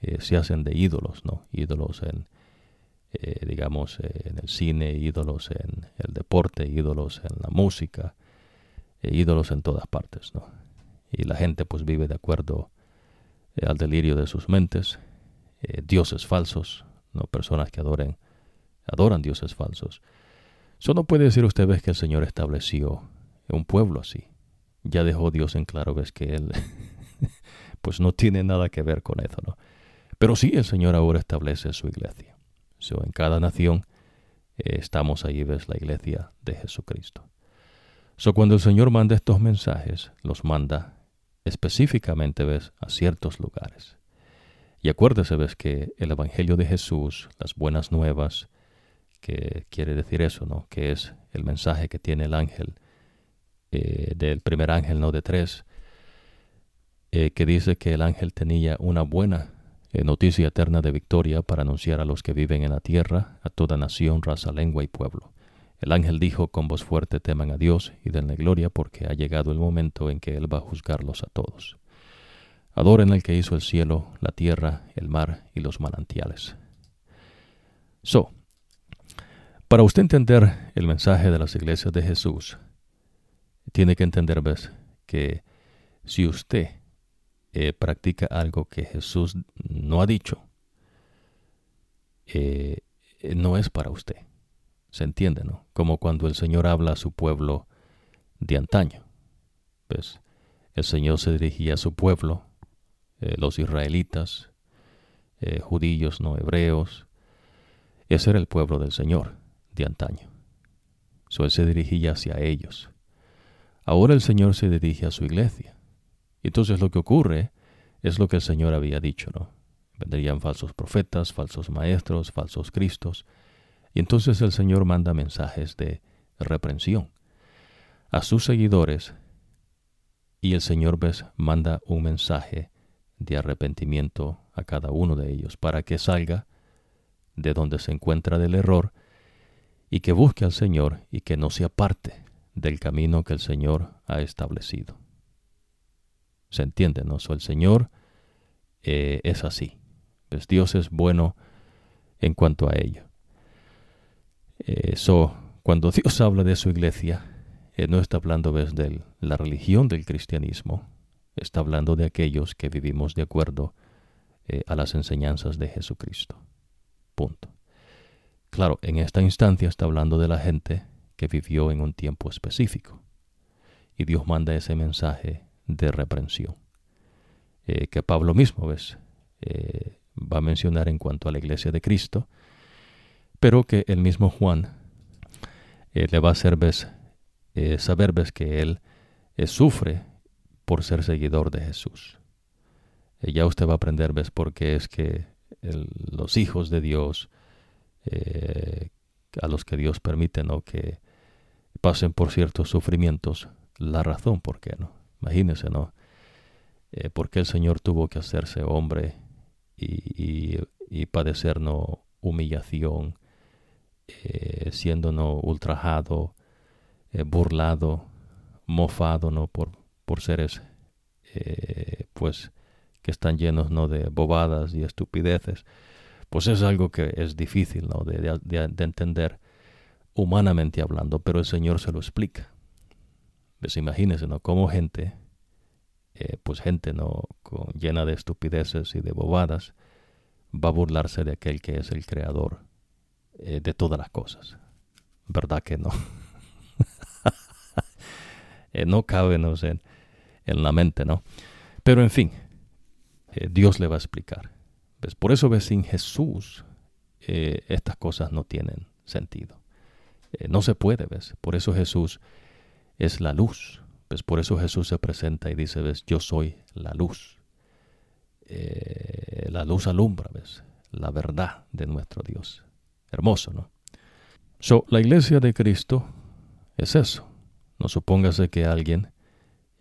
eh, se hacen de ídolos, ¿no? Ídolos en, eh, digamos, en el cine, ídolos en el deporte, ídolos en la música, ídolos en todas partes, ¿no? Y la gente pues vive de acuerdo al delirio de sus mentes, dioses falsos, no personas que adoren, adoran dioses falsos. Eso no puede decir usted ves que el Señor estableció un pueblo así. Ya dejó Dios en claro ves que él pues no tiene nada que ver con eso, ¿no? Pero sí el Señor ahora establece su iglesia. So, en cada nación eh, estamos ahí, ves, la iglesia de Jesucristo. So, cuando el Señor manda estos mensajes, los manda específicamente, ves, a ciertos lugares. Y acuérdese, ves, que el Evangelio de Jesús, las buenas nuevas, que quiere decir eso, ¿no? Que es el mensaje que tiene el ángel, eh, del primer ángel, no de tres, eh, que dice que el ángel tenía una buena eh, noticia eterna de victoria para anunciar a los que viven en la tierra, a toda nación, raza, lengua y pueblo. El ángel dijo con voz fuerte, teman a Dios y denle gloria porque ha llegado el momento en que Él va a juzgarlos a todos. Adoren al que hizo el cielo, la tierra, el mar y los manantiales. So, para usted entender el mensaje de las iglesias de Jesús, tiene que entender, que si usted eh, practica algo que Jesús no ha dicho, eh, no es para usted. ¿Se entiende, no? Como cuando el Señor habla a su pueblo de antaño. Pues el Señor se dirigía a su pueblo eh, los israelitas, eh, judíos, no hebreos. Ese era el pueblo del Señor de antaño. So, él se dirigía hacia ellos. Ahora el Señor se dirige a su iglesia. Y entonces lo que ocurre es lo que el Señor había dicho, ¿no? Vendrían falsos profetas, falsos maestros, falsos cristos. Y entonces el Señor manda mensajes de reprensión a sus seguidores. Y el Señor ves, manda un mensaje de arrepentimiento a cada uno de ellos para que salga de donde se encuentra del error y que busque al Señor y que no se aparte del camino que el Señor ha establecido. ¿Se entiende? ¿No? el Señor eh, es así. Pues Dios es bueno en cuanto a ello. Eso, cuando Dios habla de su iglesia, no está hablando de la religión del cristianismo, está hablando de aquellos que vivimos de acuerdo eh, a las enseñanzas de Jesucristo. Punto. Claro, en esta instancia está hablando de la gente que vivió en un tiempo específico. Y Dios manda ese mensaje de reprensión. Eh, que Pablo mismo ¿ves? Eh, va a mencionar en cuanto a la iglesia de Cristo, pero que el mismo Juan le va a hacer ¿ves? saber ¿ves? que él sufre por ser seguidor de Jesús. ya usted va a aprender, ¿ves? Porque es que los hijos de Dios eh, a los que Dios permite, ¿no? Que pasen por ciertos sufrimientos, la razón por qué, ¿no? Imagínense, ¿no? Eh, por qué el Señor tuvo que hacerse hombre y, y, padecer, ¿no? Humillación, eh, siendo, ¿no? Ultrajado, eh, burlado, mofado, ¿no? Por, por seres, pues, que están llenos, ¿no? De bobadas y estupideces pues es algo que es difícil ¿no? de, entender humanamente hablando, pero el Señor se lo explica. Pues imagínense, ¿no? Como gente, eh, pues gente no llena de estupideces y de bobadas, va a burlarse de aquel que es el creador eh, de todas las cosas. ¿Verdad que no? Eh, no cabe ¿no? En, en, la mente, ¿no? Pero en fin, Dios le va a explicar. Por eso ves, sin Jesús estas cosas no tienen sentido. No se puede, ¿ves? Por eso Jesús es la luz. ¿Ves? Por eso Jesús se presenta y dice, ¿ves? Yo soy la luz. Eh, la luz alumbra, ¿ves? La verdad de nuestro Dios. Hermoso, ¿no? So, la iglesia de Cristo es eso. No supóngase que alguien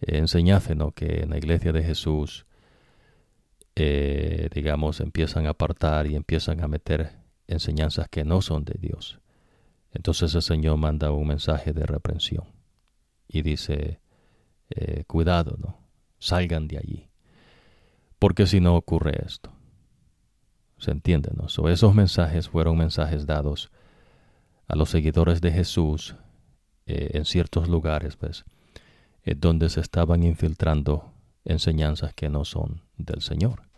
enseñase, ¿no? Que en la iglesia de Jesús eh, digamos, empiezan a apartar y empiezan a meter enseñanzas que no son de Dios. Entonces el Señor manda un mensaje de reprensión y dice, eh, cuidado, ¿no? Salgan de allí. Porque si no ocurre esto. ¿Se entiende, no? esos mensajes fueron mensajes dados a los seguidores de Jesús eh, en ciertos lugares, ¿ves? donde se estaban infiltrando enseñanzas que no son del Señor.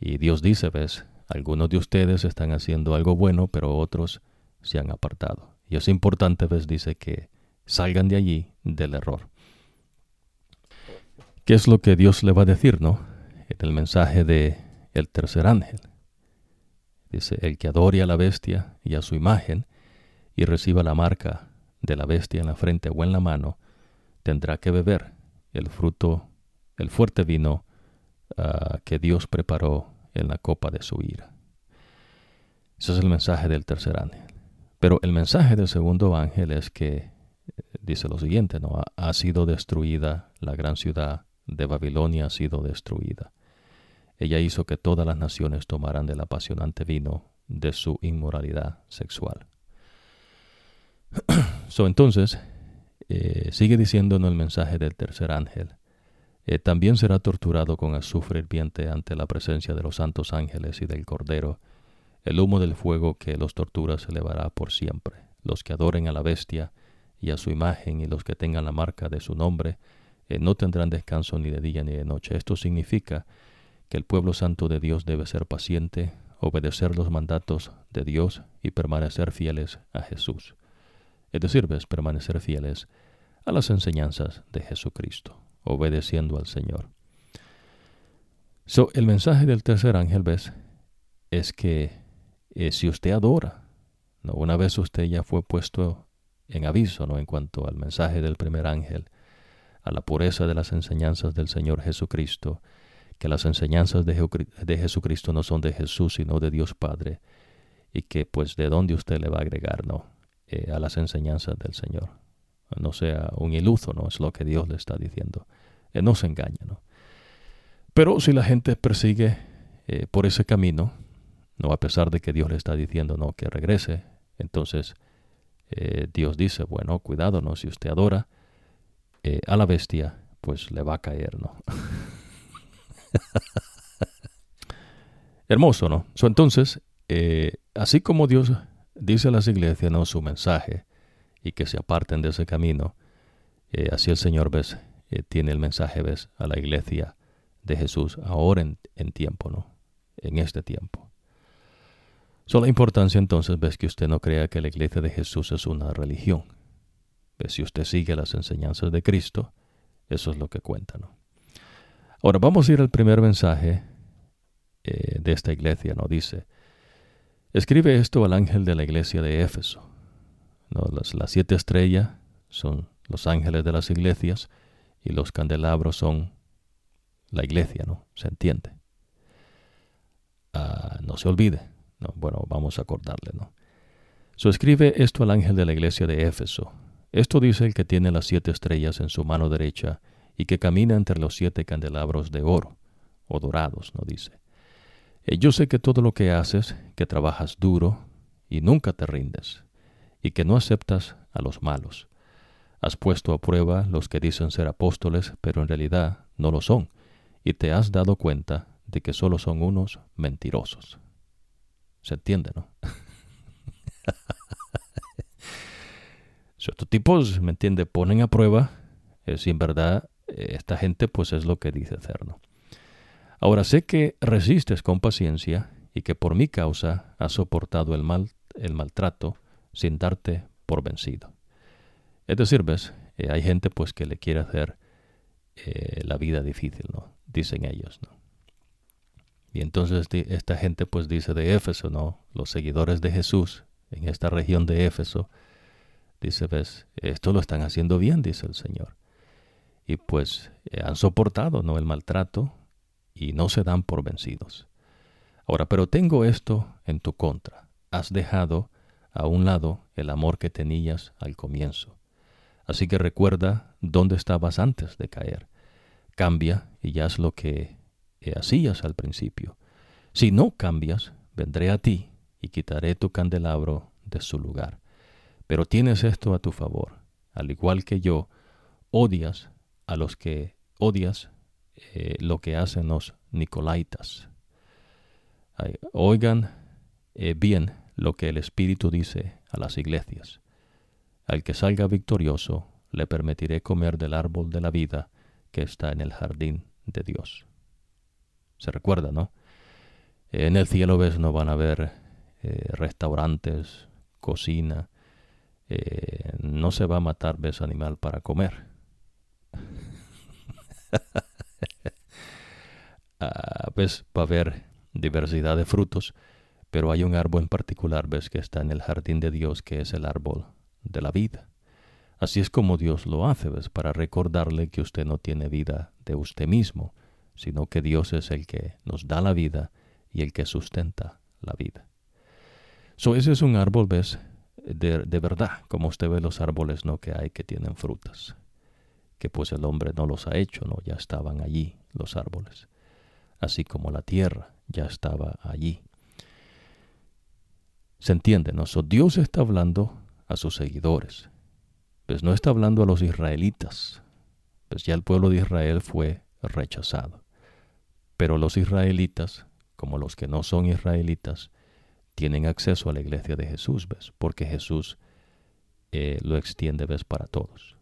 Y Dios dice, ves, algunos de ustedes están haciendo algo bueno, pero otros se han apartado. Y es importante, ves, dice que salgan de allí del error. ¿Qué es lo que Dios le va a decir, no? En el mensaje de el tercer ángel. Dice, el que adore a la bestia y a su imagen y reciba la marca de la bestia en la frente o en la mano, tendrá que beber el fruto, el fuerte vino Ah, que Dios preparó en la copa de su ira. Ese es el mensaje del tercer ángel. Pero el mensaje del segundo ángel es que dice lo siguiente, ¿no? Ha, sido destruida la gran ciudad de Babilonia, ha sido destruida. Ella hizo que todas las naciones tomaran del apasionante vino de su inmoralidad sexual. so, entonces, eh, sigue diciéndonos el mensaje del tercer ángel eh, también será torturado con azufre hirviente ante la presencia de los santos ángeles y del Cordero. El humo del fuego que los tortura se elevará por siempre. Los que adoren a la bestia y a su imagen y los que tengan la marca de su nombre eh, no tendrán descanso ni de día ni de noche. Esto significa que el pueblo santo de Dios debe ser paciente, obedecer los mandatos de Dios y permanecer fieles a Jesús. Es decir, ves, permanecer fieles a las enseñanzas de Jesucristo obedeciendo al Señor. So, el mensaje del tercer ángel, ¿ves? Es que eh, si usted adora, ¿no? una vez usted ya fue puesto en aviso ¿no? en cuanto al mensaje del primer ángel, a la pureza de las enseñanzas del Señor Jesucristo, que las enseñanzas de, Jesucristo no son de Jesús, sino de Dios Padre, y que pues de dónde usted le va a agregar ¿no? Eh, a las enseñanzas del Señor no sea un iluso, ¿no? Es lo que Dios le está diciendo. Eh, no se engaña, ¿no? Pero si la gente persigue eh, por ese camino, no a pesar de que Dios le está diciendo no que regrese, entonces eh, Dios dice, bueno, cuidado, ¿no? Si usted adora a la bestia, pues le va a caer, ¿no? Hermoso, ¿no? entonces, así como Dios dice a las iglesias, ¿no? Su mensaje, y que se aparten de ese camino. Eh, así el Señor ves, eh, tiene el mensaje ves a la iglesia de Jesús ahora en, tiempo, ¿no? En este tiempo. So, la importancia entonces ves que usted no crea que la iglesia de Jesús es una religión. Si usted sigue las enseñanzas de Cristo, eso es lo que cuenta. Ahora vamos a ir al primer mensaje eh, de esta iglesia, ¿no? Dice, escribe esto al ángel de la iglesia de Éfeso las, siete estrellas son los ángeles de las iglesias y los candelabros son la iglesia, ¿no? Se entiende. Ah, no se olvide, No, bueno, vamos a acordarle, ¿no? So escribe esto al ángel de la iglesia de Éfeso. Esto dice el que tiene las siete estrellas en su mano derecha y que camina entre los siete candelabros de oro, o dorados, ¿no dice? Eh, yo sé que todo lo que haces, que trabajas duro y nunca te rindes, y que no aceptas a los malos. Has puesto a prueba los que dicen ser apóstoles, pero en realidad no lo son, y te has dado cuenta de que solo son unos mentirosos. ¿Se entiende, no? estos tipos, ¿me entiende? Ponen a prueba eh, si en verdad eh, esta gente pues es lo que dice hacer, ¿no? Ahora sé que resistes con paciencia y que por mi causa has soportado el mal, el maltrato sin darte por vencido. Es decir, ves, eh, hay gente pues que le quiere hacer la vida difícil, ¿no? Dicen ellos, ¿no? Y entonces esta gente pues dice de Éfeso, ¿no? Los seguidores de Jesús en esta región de Éfeso, dice, ves, esto lo están haciendo bien, dice el Señor. Y pues eh, han soportado, ¿no? El maltrato y no se dan por vencidos. Ahora, pero tengo esto en tu contra. Has dejado a un lado el amor que tenías al comienzo. Así que recuerda dónde estabas antes de caer. Cambia y haz lo que hacías al principio. Si no cambias, vendré a ti y quitaré tu candelabro de su lugar. Pero tienes esto a tu favor, al igual que yo, odias a los que odias eh, lo que hacen los nicolaitas. oigan eh, bien lo que el Espíritu dice a las iglesias. Al que salga victorioso, le permitiré comer del árbol de la vida que está en el jardín de Dios. Se recuerda, ¿no? En el cielo ves no van a haber eh, restaurantes, cocina, eh, no se va a matar ves animal para comer. ah, ves va a haber diversidad de frutos, pero hay un árbol en particular, ves que está en el jardín de Dios, que es el árbol de la vida. Así es como Dios lo hace, ves, para recordarle que usted no tiene vida de usted mismo, sino que Dios es el que nos da la vida y el que sustenta la vida. So, ese es un árbol, ¿ves? De, de, verdad, como usted ve los árboles, ¿no? Que hay que tienen frutas. Que pues el hombre no los ha hecho, ¿no? Ya estaban allí los árboles. Así como la tierra ya estaba allí. ¿Se entiende, no? Dios está hablando a sus seguidores. Pues no está hablando a los israelitas. Pues ya el pueblo de Israel fue rechazado. Pero los israelitas, como los que no son israelitas, tienen acceso a la iglesia de Jesús, ¿ves? Porque Jesús eh, lo extiende, ¿ves? Para todos.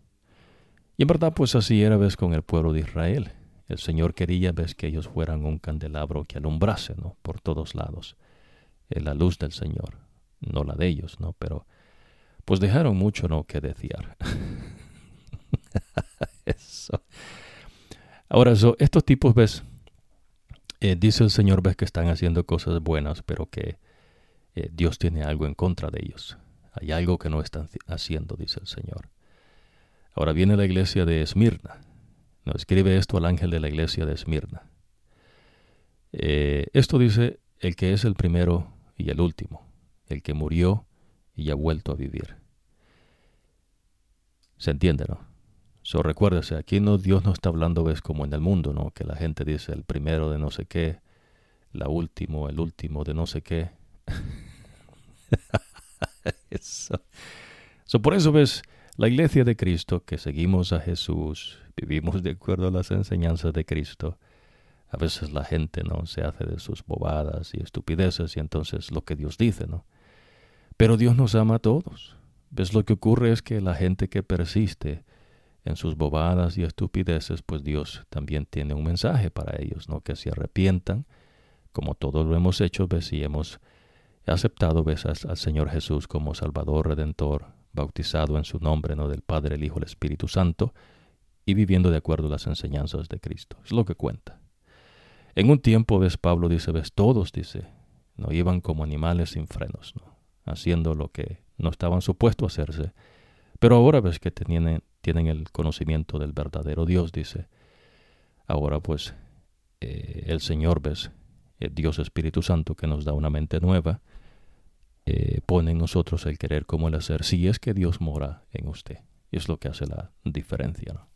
Y en verdad, pues así era, ¿ves? Con el pueblo de Israel. El Señor quería, ¿ves? Que ellos fueran un candelabro que alumbrase, ¿no? Por todos lados. En la luz del Señor. No la de ellos, ¿no? Pero, pues dejaron mucho, ¿no? Que desear. eso. Ahora, eso, estos tipos, ¿ves? Eh, dice el Señor, ves que están haciendo cosas buenas, pero que eh, Dios tiene algo en contra de ellos. Hay algo que no están haciendo, dice el Señor. Ahora viene la iglesia de Esmirna. Nos escribe esto al ángel de la iglesia de Esmirna. Eh, esto dice el que es el primero y el último, el que murió y ha vuelto a vivir. ¿Se entiende, no? So, recuérdese, aquí no, Dios no está hablando, ves, como en el mundo, ¿no? Que la gente dice el primero de no sé qué, la último, el último de no sé qué. eso. So, por eso ves, la iglesia de Cristo, que seguimos a Jesús, vivimos de acuerdo a las enseñanzas de Cristo, a veces la gente no se hace de sus bobadas y estupideces y entonces lo que Dios dice, ¿no? Pero Dios nos ama a todos. ¿Ves? Lo que ocurre es que la gente que persiste en sus bobadas y estupideces, pues Dios también tiene un mensaje para ellos, ¿no? Que se arrepientan, como todos lo hemos hecho, ves, y hemos aceptado, ves, al, Señor Jesús como Salvador, Redentor, bautizado en su nombre, ¿no? Del Padre, el Hijo, el Espíritu Santo, y viviendo de acuerdo a las enseñanzas de Cristo. Es lo que cuenta. En un tiempo, ves, Pablo dice, ves, todos, dice, no iban como animales sin frenos, ¿no? Haciendo lo que no estaban supuestos a hacerse. Pero ahora ves que tienen, tienen el conocimiento del verdadero Dios, dice. Ahora pues eh, el Señor, ves, Dios Espíritu Santo que nos da una mente nueva, eh, pone en nosotros el querer como el hacer, si es que Dios mora en usted. Y es lo que hace la diferencia.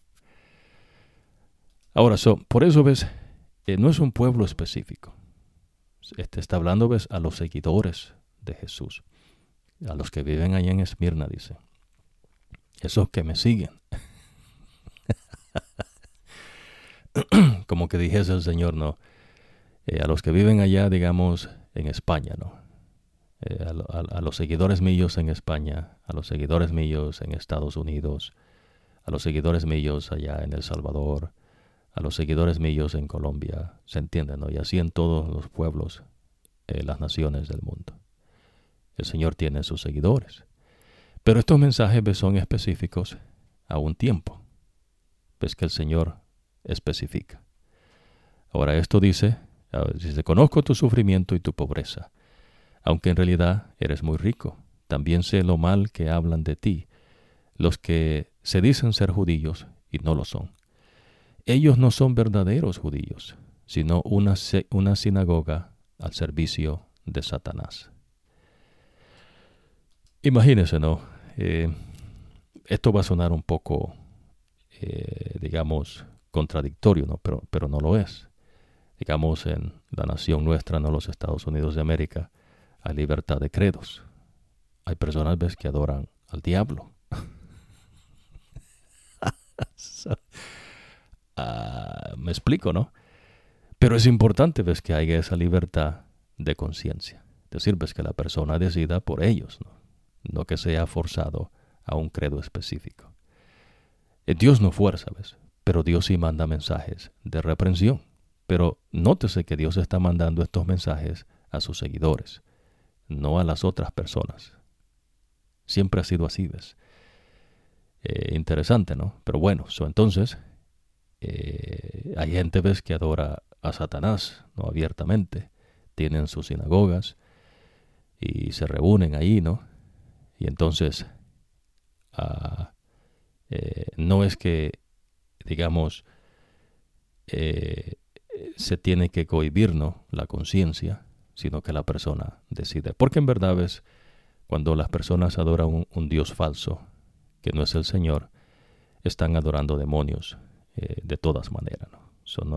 Ahora, por eso ves, eh, no es un pueblo específico. Este está hablando, ves, a los seguidores de Jesús, a los que viven allá en Esmirna, dice. Esos que me siguen. Como que dijese el Señor, ¿no? Eh, a los que viven allá, digamos, en España, ¿no? Eh, a, los seguidores míos en España, a los seguidores míos en Estados Unidos, a los seguidores míos allá en El Salvador, a los seguidores míos en Colombia, se entiende, ¿no? Y así en todos los pueblos, eh, las naciones del mundo. El Señor tiene sus seguidores. Pero estos mensajes son específicos a un tiempo. Ves que el Señor especifica. Ahora esto dice, dice, conozco tu sufrimiento y tu pobreza aunque en realidad eres muy rico. También sé lo mal que hablan de ti los que se dicen ser judíos y no lo son. Ellos no son verdaderos judíos, sino una, una sinagoga al servicio de Satanás. Imagínense, ¿no? Eh, esto va a sonar un poco, eh, digamos, contradictorio, ¿no? Pero, pero no lo es. Digamos, en la nación nuestra, no los Estados Unidos de América, hay libertad de credos. Hay personas ¿ves? que adoran al diablo. Ah, me explico, ¿no? Pero es importante ves que haya esa libertad de conciencia. Decir, ves que la persona decida por ellos, ¿no? No que sea forzado a un credo específico. Eh, Dios no fuerza, ¿ves? Pero Dios sí manda mensajes de reprensión. Pero nótese que Dios está mandando estos mensajes a sus seguidores no a las otras personas. Siempre ha sido así, ¿ves? Eh, interesante, ¿no? Pero bueno, entonces eh, hay gente, ¿ves? Que adora a Satanás, ¿no? Abiertamente. Tienen sus sinagogas y se reúnen ahí, ¿no? Y entonces ah, eh, no es que, digamos, se tiene que cohibir, ¿no? La conciencia sino que la persona decide. Porque en verdad es cuando las personas adoran un, Dios falso, que no es el Señor, están adorando demonios eh, de todas maneras. ¿no?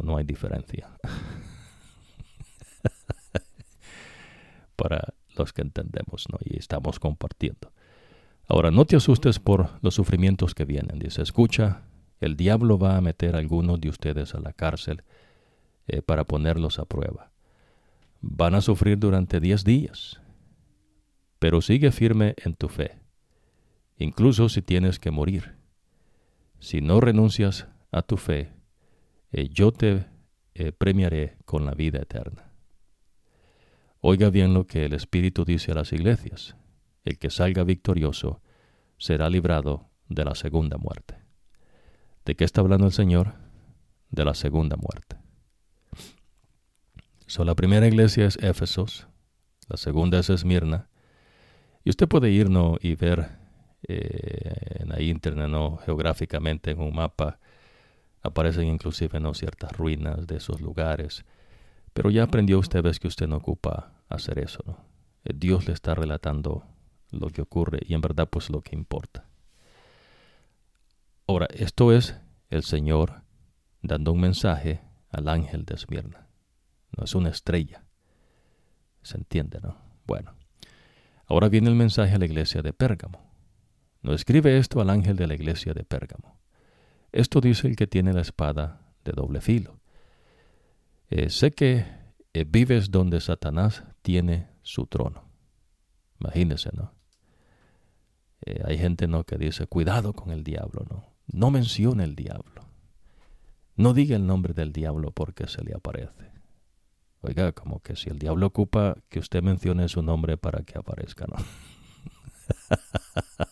no, hay diferencia. Para que entendemos y estamos compartiendo. Ahora, no te asustes por los sufrimientos que vienen. Dice, escucha, el diablo va a meter a algunos de ustedes a la cárcel eh, para ponerlos a prueba van a sufrir durante diez días. Pero sigue firme en tu fe, incluso si tienes que morir. Si no renuncias a tu fe, eh, yo te eh, premiaré con la vida eterna. Oiga bien lo que el Espíritu dice a las iglesias. El que salga victorioso será librado de la segunda muerte. ¿De qué está hablando el Señor? De la segunda muerte. So, la primera iglesia es Éfesos, la segunda es Esmirna. Y usted puede ir y ver eh, en la internet, ¿no? geográficamente en un mapa, aparecen inclusive ¿no? ciertas ruinas de esos lugares. Pero ya aprendió usted, ves que usted no ocupa hacer eso. ¿no? Eh, Dios le está relatando lo que ocurre y en verdad pues lo que importa. Ahora, esto es el Señor dando un mensaje al ángel de Esmirna no es una estrella. ¿Se entiende, no? Bueno, ahora viene el mensaje a la iglesia de Pérgamo. No escribe esto al ángel de la iglesia de Pérgamo. Esto dice el que tiene la espada de doble filo. Eh, sé que eh, vives donde Satanás tiene su trono. Imagínese, ¿no? Eh, hay gente, ¿no? Que dice, cuidado con el diablo, ¿no? No mencione el diablo. No diga el nombre del diablo porque se le aparece. Oiga, como que si el diablo ocupa que usted mencione su nombre para que aparezca, ¿no?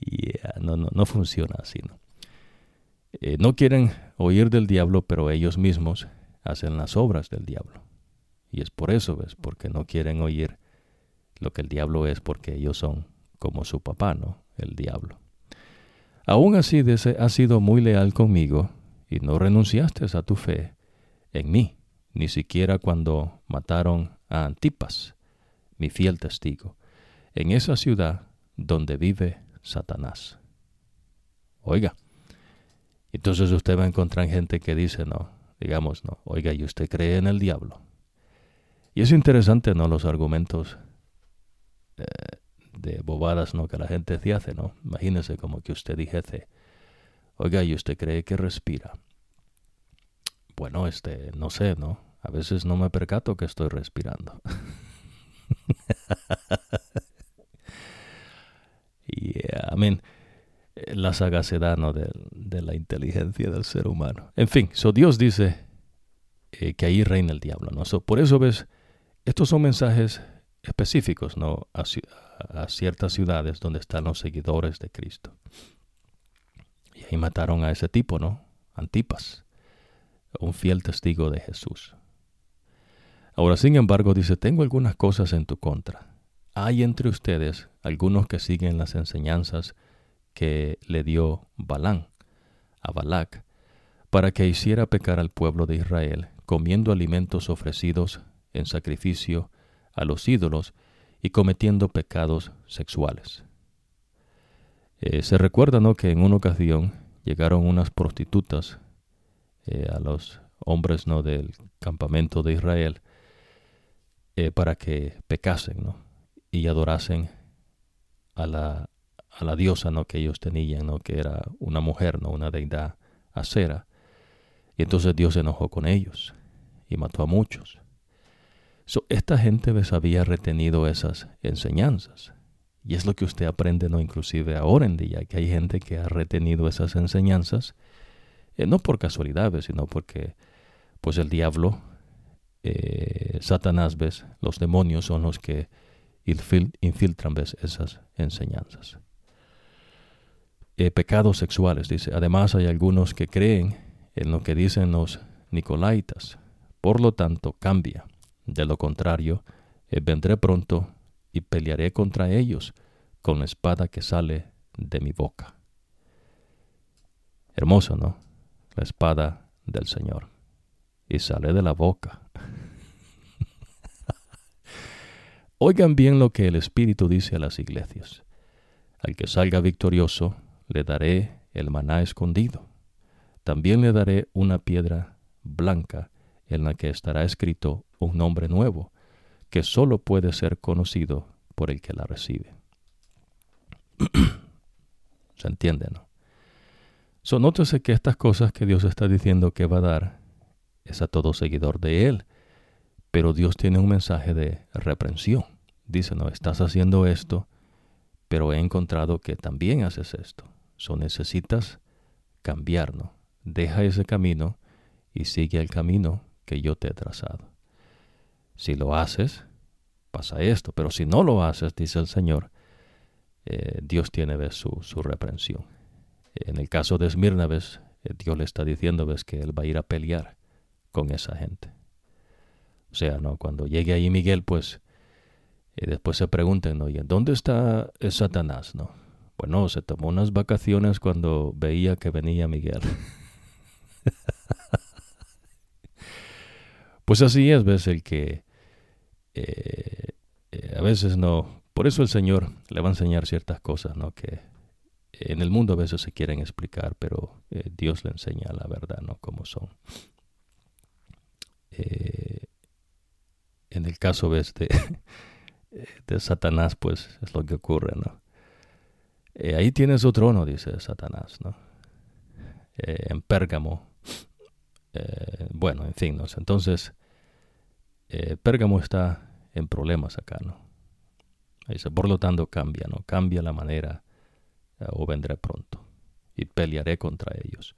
yeah, no, no, no funciona así, ¿no? Eh, no quieren oír del diablo, pero ellos mismos hacen las obras del diablo. Y es por eso, ¿ves? Porque no quieren oír lo que el diablo es, porque ellos son como su papá, ¿no? El diablo. Aún así, has sido muy leal conmigo y no renunciaste a tu fe en mí, ni siquiera cuando mataron a Antipas, mi fiel testigo, en esa ciudad donde vive Satanás. Oiga, entonces usted va a encontrar gente que dice, no, digamos, no, oiga, ¿y usted cree en el diablo? Y es interesante, ¿no? Los argumentos eh, de bobadas, ¿no? Que la gente se hace, ¿no? Imagínese como que usted dijese, oiga, ¿y usted cree que respira? Bueno, este, no sé, ¿no? A veces no me percato que estoy respirando. y, amén. Eh, la sagacidad ¿no? de, la inteligencia del ser humano. En fin, so Dios dice eh, que ahí reina el diablo. ¿no? por eso ves, estos son mensajes específicos ¿no? A, a, ciertas ciudades donde están los seguidores de Cristo. Y ahí mataron a ese tipo, ¿no? Antipas, un fiel testigo de Jesús. Ahora, sin embargo, dice, tengo algunas cosas en tu contra. Hay entre ustedes algunos que siguen las enseñanzas que le dio Balán a Balac para que hiciera pecar al pueblo de Israel, comiendo alimentos ofrecidos en sacrificio a los ídolos y cometiendo pecados sexuales. Eh, se recuerda que en una ocasión llegaron unas prostitutas eh, a los hombres ¿no? del campamento de Israel eh, para que pecasen y adorasen a la, a la diosa ¿no? que ellos tenían, ¿no? que era una mujer, ¿no? una deidad acera. Y entonces Dios se enojó con ellos y mató a muchos. esta gente les había retenido esas enseñanzas. Y es lo que usted aprende, ¿no? Inclusive ahora en día, que hay gente que ha retenido esas enseñanzas, eh, no por casualidad, sino porque pues el diablo, eh, Satanás, ¿ves? los demonios son los que infiltran ¿ves? esas enseñanzas. Eh, pecados sexuales, dice. Además hay algunos que creen en lo que dicen los Nicolaitas. Por lo tanto, cambia. De lo contrario, eh, vendré pronto y pelearé contra ellos con la espada que sale de mi boca. Hermoso, ¿no? La espada del Señor. Y sale de la boca. Oigan bien lo que el Espíritu dice a las iglesias. Al que salga victorioso, le daré el maná escondido. También le daré una piedra blanca en la que estará escrito un nombre nuevo, que sólo puede ser conocido por el que la recibe. ¿Se entiende, no? So, que estas cosas que Dios está diciendo que va a dar es a todo seguidor de Él, pero Dios tiene un mensaje de reprensión. Dice, no, estás haciendo esto, pero he encontrado que también haces esto. So necesitas cambiar, ¿no? Deja ese camino y sigue el camino que yo te he trazado. Si lo haces, pasa esto, pero si no lo haces, dice el Señor, eh, Dios tiene su, su, reprensión. En el caso de Esmirna, ves, eh, Dios le está diciendo ves, que él va a ir a pelear con esa gente. O sea, ¿no? cuando llegue ahí Miguel, pues, y después se pregunten, ¿no? ¿Y dónde está Satanás? ¿no? Bueno, se tomó unas vacaciones cuando veía que venía Miguel. pues así es, ves, el que eh, eh, a veces no. Por eso el Señor le va a enseñar ciertas cosas, ¿no? Que en el mundo a veces se quieren explicar, pero eh, Dios le enseña la verdad, ¿no? Como son. en el caso ves, de, de Satanás, pues es lo que ocurre, ¿no? Eh, ahí tienes su trono, dice Satanás, ¿no? Eh, en Pérgamo. Eh, bueno, en fin, ¿no? entonces Pérgamo está en problemas acá, ¿no? Dice, por lo tanto cambia, ¿no? Cambia la manera o vendré pronto y pelearé contra ellos.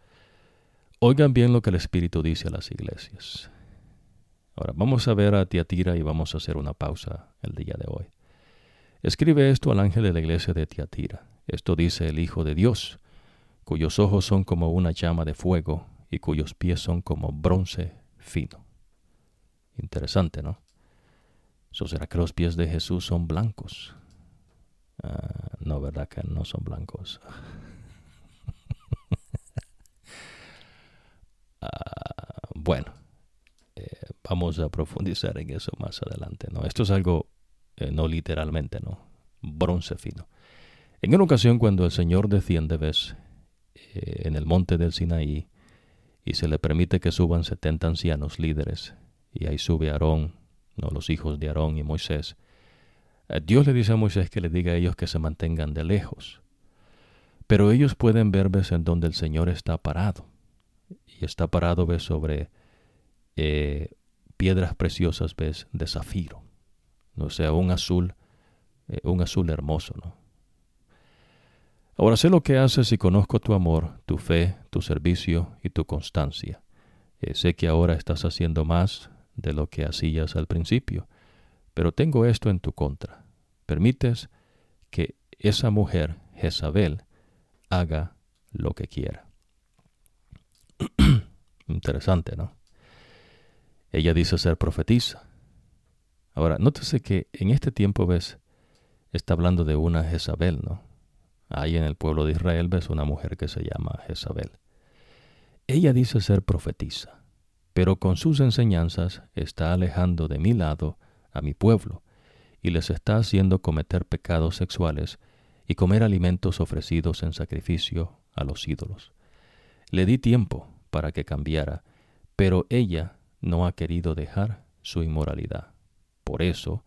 Oigan bien lo que el Espíritu dice a las iglesias. Ahora vamos a ver a Tiatira y vamos a hacer una pausa el día de hoy. Escribe esto al ángel de la iglesia de Tiatira. Esto dice el Hijo de Dios, cuyos ojos son como una llama de fuego y cuyos pies son como bronce fino. Interesante, ¿no? ¿So será que los pies de Jesús son blancos? Ah, no, ¿verdad que no son blancos? Ah, bueno, eh, vamos a profundizar en eso más adelante, ¿no? Esto es algo, eh, no literalmente, ¿no? Bronce fino. En una ocasión cuando el Señor desciende, ves, eh, en el monte del Sinaí, y se le permite que suban setenta ancianos líderes, y ahí sube Aarón, ¿no? los hijos de Aarón y Moisés, eh, Dios le dice a Moisés que le diga a ellos que se mantengan de lejos. Pero ellos pueden ver, ves, en donde el Señor está parado. Y está parado, ves, sobre eh, piedras preciosas, ves, de zafiro. O sea, un azul, un azul hermoso, ¿no? Ahora sé lo que haces y conozco tu amor, tu fe, tu servicio y tu constancia. sé que ahora estás haciendo más de lo que hacías al principio pero tengo esto en tu contra. Permites que esa mujer, Jezabel, haga lo que quiera. Interesante, ¿no? Ella dice ser profetisa. Ahora, nótese que en este tiempo ves, está hablando de una Jezabel, ¿no? Ahí en el pueblo de Israel ves una mujer que se llama Jezabel. Ella dice ser profetisa, pero con sus enseñanzas está alejando de mi lado a mi pueblo, y les está haciendo cometer pecados sexuales y comer alimentos ofrecidos en sacrificio a los ídolos. Le di tiempo para que cambiara, pero ella no ha querido dejar su inmoralidad. Por eso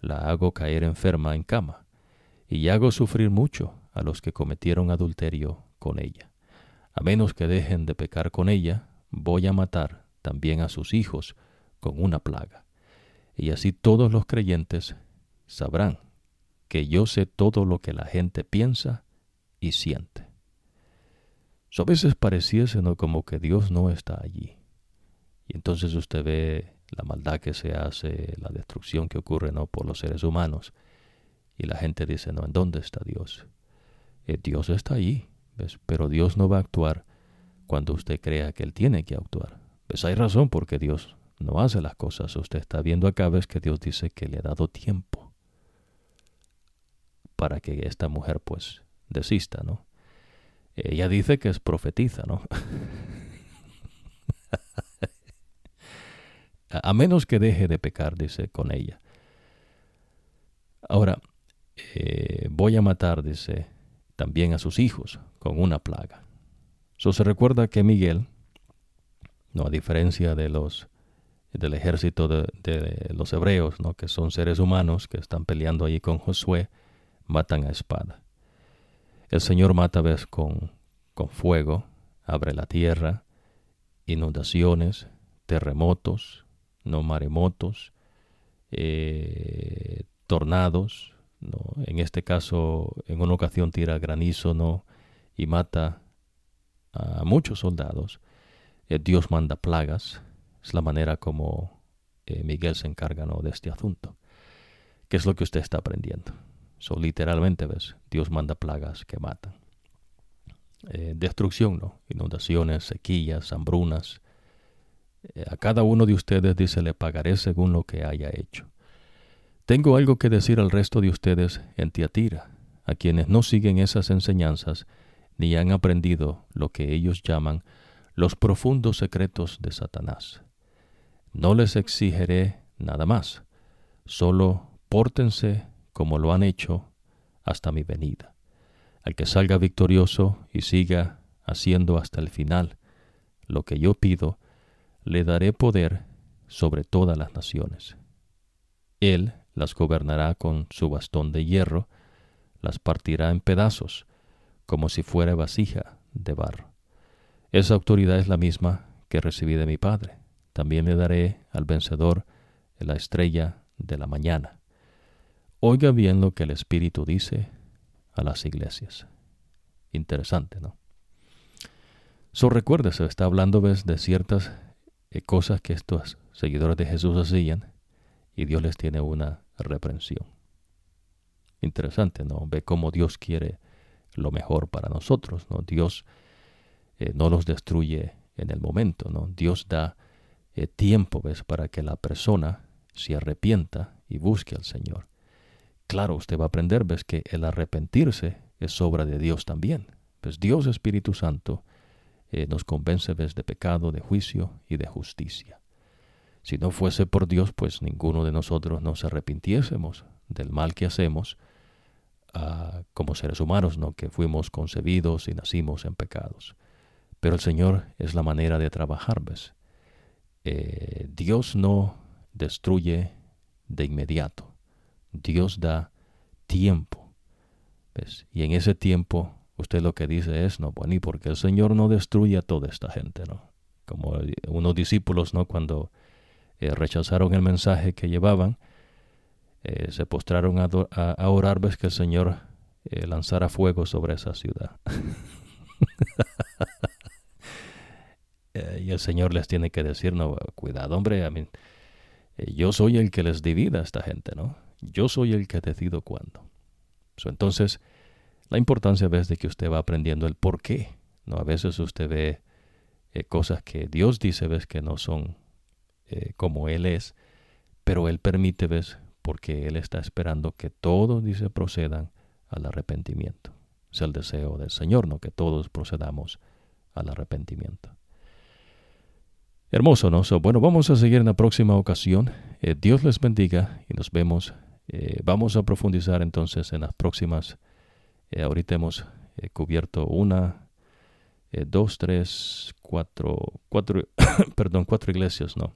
la hago caer enferma en cama, y hago sufrir mucho a los que cometieron adulterio con ella. A menos que dejen de pecar con ella, voy a matar también a sus hijos con una plaga y así todos los creyentes sabrán que yo sé todo lo que la gente piensa y siente. a veces pareciese ¿no? como que Dios no está allí. Y entonces usted ve la maldad que se hace, la destrucción que ocurre ¿no? por los seres humanos. Y la gente dice, no, ¿en dónde está Dios? Eh, Dios está allí, ¿ves? pero Dios no va a actuar cuando usted crea que Él tiene que actuar. Pues hay razón porque Dios no hace las cosas. Usted está viendo acá, ves que Dios dice que le ha dado tiempo para que esta mujer pues desista, ¿no? Ella dice que es profetiza, ¿no? a menos que deje de pecar, dice con ella. Ahora, eh, voy a matar, dice, también a sus hijos con una plaga. Eso se recuerda que Miguel, no a diferencia de los del ejército de, los hebreos, ¿no? que son seres humanos que están peleando allí con Josué, matan a espada. El Señor mata vez con, con fuego, abre la tierra, inundaciones, terremotos, no maremotos, eh, tornados, ¿no? en este caso en una ocasión tira granizo ¿no? y mata a muchos soldados. Eh, Dios manda plagas, es la manera como eh, Miguel se encarga de este asunto. ¿Qué es lo que usted está aprendiendo? So, literalmente, ¿ves? Dios manda plagas que matan. Eh, destrucción, ¿no? Inundaciones, sequías, hambrunas. A cada uno de ustedes dice, le pagaré según lo que haya hecho. Tengo algo que decir al resto de ustedes en Tiatira, a quienes no siguen esas enseñanzas ni han aprendido lo que ellos llaman los profundos secretos de Satanás. No les exigiré nada más, solo pórtense como lo han hecho hasta mi venida. Al que salga victorioso y siga haciendo hasta el final lo que yo pido, le daré poder sobre todas las naciones. Él las gobernará con su bastón de hierro, las partirá en pedazos, como si fuera vasija de barro. Esa autoridad es la misma que recibí de mi Padre también le daré al vencedor la estrella de la mañana. Oiga bien lo que el Espíritu dice a las iglesias. Interesante, ¿no? So recuérdese, está hablando de ciertas eh, cosas que estos seguidores de Jesús hacían y Dios les tiene una reprensión. Interesante, ¿no? Ve cómo Dios quiere lo mejor para nosotros, ¿no? Dios eh, no los destruye en el momento, ¿no? Dios da eh, tiempo, ¿ves? Para que la persona se arrepienta y busque al Señor. Claro, usted va a aprender, ¿ves? Que el arrepentirse es obra de Dios también. Pues Dios Espíritu Santo eh, nos convence, ¿ves? De pecado, de juicio y de justicia. Si no fuese por Dios, pues ninguno de nosotros nos arrepintiésemos del mal que hacemos uh, como seres humanos, ¿no? que fuimos concebidos y nacimos en pecados. Pero el Señor es la manera de trabajar, ¿ves? Eh, Dios no destruye de inmediato. Dios da tiempo. ¿ves? Y en ese tiempo usted lo que dice es, no, bueno, ¿y porque el Señor no destruye a toda esta gente? ¿no? Como unos discípulos, ¿no? Cuando eh, rechazaron el mensaje que llevaban, eh, se postraron a, orar, ves que el Señor eh, lanzara fuego sobre esa ciudad. y el Señor les tiene que decir, no, cuidado, hombre, a mí, yo soy el que les divida a esta gente, ¿no? Yo soy el que decido cuándo. entonces, la importancia ves de que usted va aprendiendo el por qué, ¿no? A veces usted ve cosas que Dios dice, ves que no son eh, como Él es, pero Él permite, ves, porque Él está esperando que todos, dice, procedan al arrepentimiento. Es el deseo del Señor, ¿no? Que todos procedamos al arrepentimiento. Hermoso, ¿no? bueno, vamos a seguir en la próxima ocasión. Eh, Dios les bendiga y nos vemos. Eh, vamos a profundizar entonces en las próximas. ahorita hemos cubierto una, dos, tres, cuatro, cuatro, perdón, cuatro iglesias, ¿no?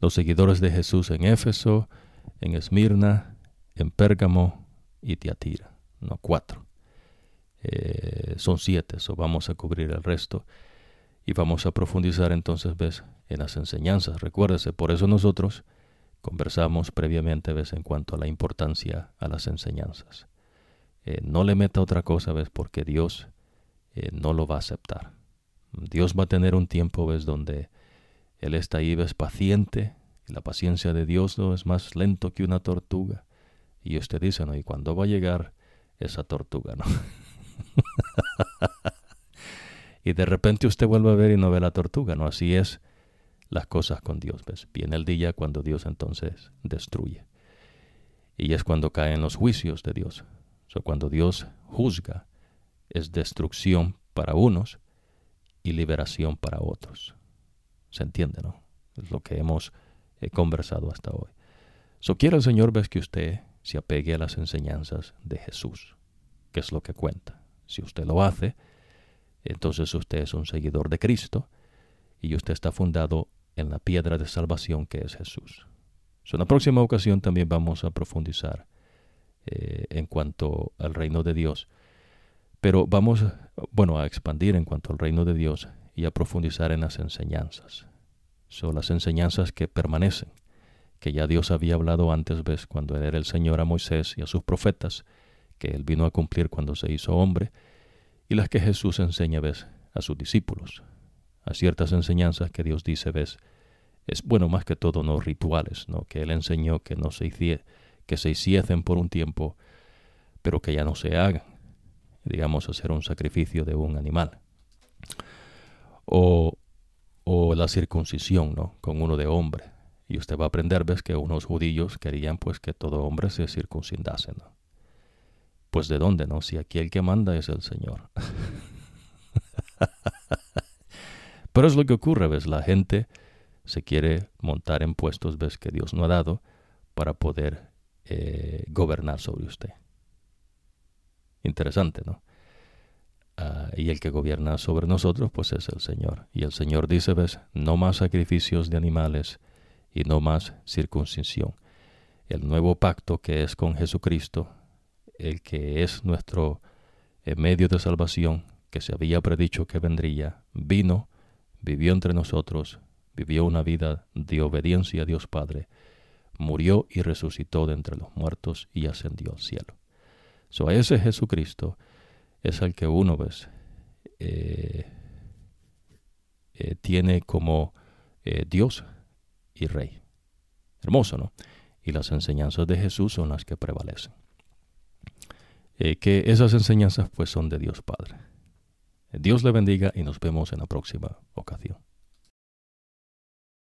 Los seguidores de Jesús en Éfeso, en Esmirna, en Pérgamo y Tiatira. No, cuatro. Eh, son siete, so vamos a cubrir el resto. Y vamos a profundizar entonces, ves, en las enseñanzas. Recuérdese, por eso nosotros conversamos previamente, ves, en cuanto a la importancia a las enseñanzas. Eh, no le meta otra cosa, ves, porque Dios eh, no lo va a aceptar. Dios va a tener un tiempo, ves, donde él está ahí, ves, paciente, y la paciencia de Dios no es más lento que una tortuga. Y usted dice, ¿no? ¿Y cuándo va a llegar esa tortuga, no? y de repente usted vuelve a ver y no ve la tortuga, ¿no? Así es las cosas con Dios, ¿ves? Viene el día cuando Dios entonces destruye. Y es cuando caen los juicios de Dios. O cuando Dios juzga, es destrucción para unos y liberación para otros. ¿Se entiende, no? Es lo que hemos eh, conversado hasta hoy. So quiere el Señor ves que usted se apegue a las enseñanzas de Jesús, que es lo que cuenta. Si usted lo hace, entonces usted es un seguidor de Cristo y usted está fundado en la piedra de salvación que es Jesús. So, en la próxima ocasión también vamos a profundizar eh, en cuanto al reino de Dios, pero vamos, bueno, a expandir en cuanto al reino de Dios y a profundizar en las enseñanzas. Son las enseñanzas que permanecen, que ya Dios había hablado antes, ves, cuando era el Señor a Moisés y a sus profetas, que Él vino a cumplir cuando se hizo hombre, y las que Jesús enseña, ves, a sus discípulos. A ciertas enseñanzas que Dios dice, ves, es bueno más que todo no rituales, ¿no? que Él enseñó que no se que se hiciesen por un tiempo, pero que ya no se hagan, digamos, hacer un sacrificio de un animal o, o la circuncisión, ¿no? Con uno de hombre. Y usted va a aprender, ves, que unos judíos querían pues que todo hombre se circuncidase, ¿no? Pues de dónde, ¿no? Si aquí el que manda es el Señor. Pero es lo que ocurre, ves, la gente se quiere montar en puestos, ves, que Dios no ha dado para poder eh, gobernar sobre usted. Interesante, ¿no? Ah, y el que gobierna sobre nosotros, pues es el Señor. Y el Señor dice, ves, no más sacrificios de animales y no más circuncisión. El nuevo pacto que es con Jesucristo, el que es nuestro eh, medio de salvación, que se había predicho que vendría, vino, vivió entre nosotros, vivió una vida de obediencia a Dios Padre, murió y resucitó de entre los muertos y ascendió al cielo. So a ese Jesucristo es el que uno ves eh, eh, tiene como eh, Dios y Rey. Hermoso, ¿no? Y las enseñanzas de Jesús son las que prevalecen. que esas enseñanzas pues son de Dios Padre. Dios le bendiga y nos vemos en la próxima ocasión.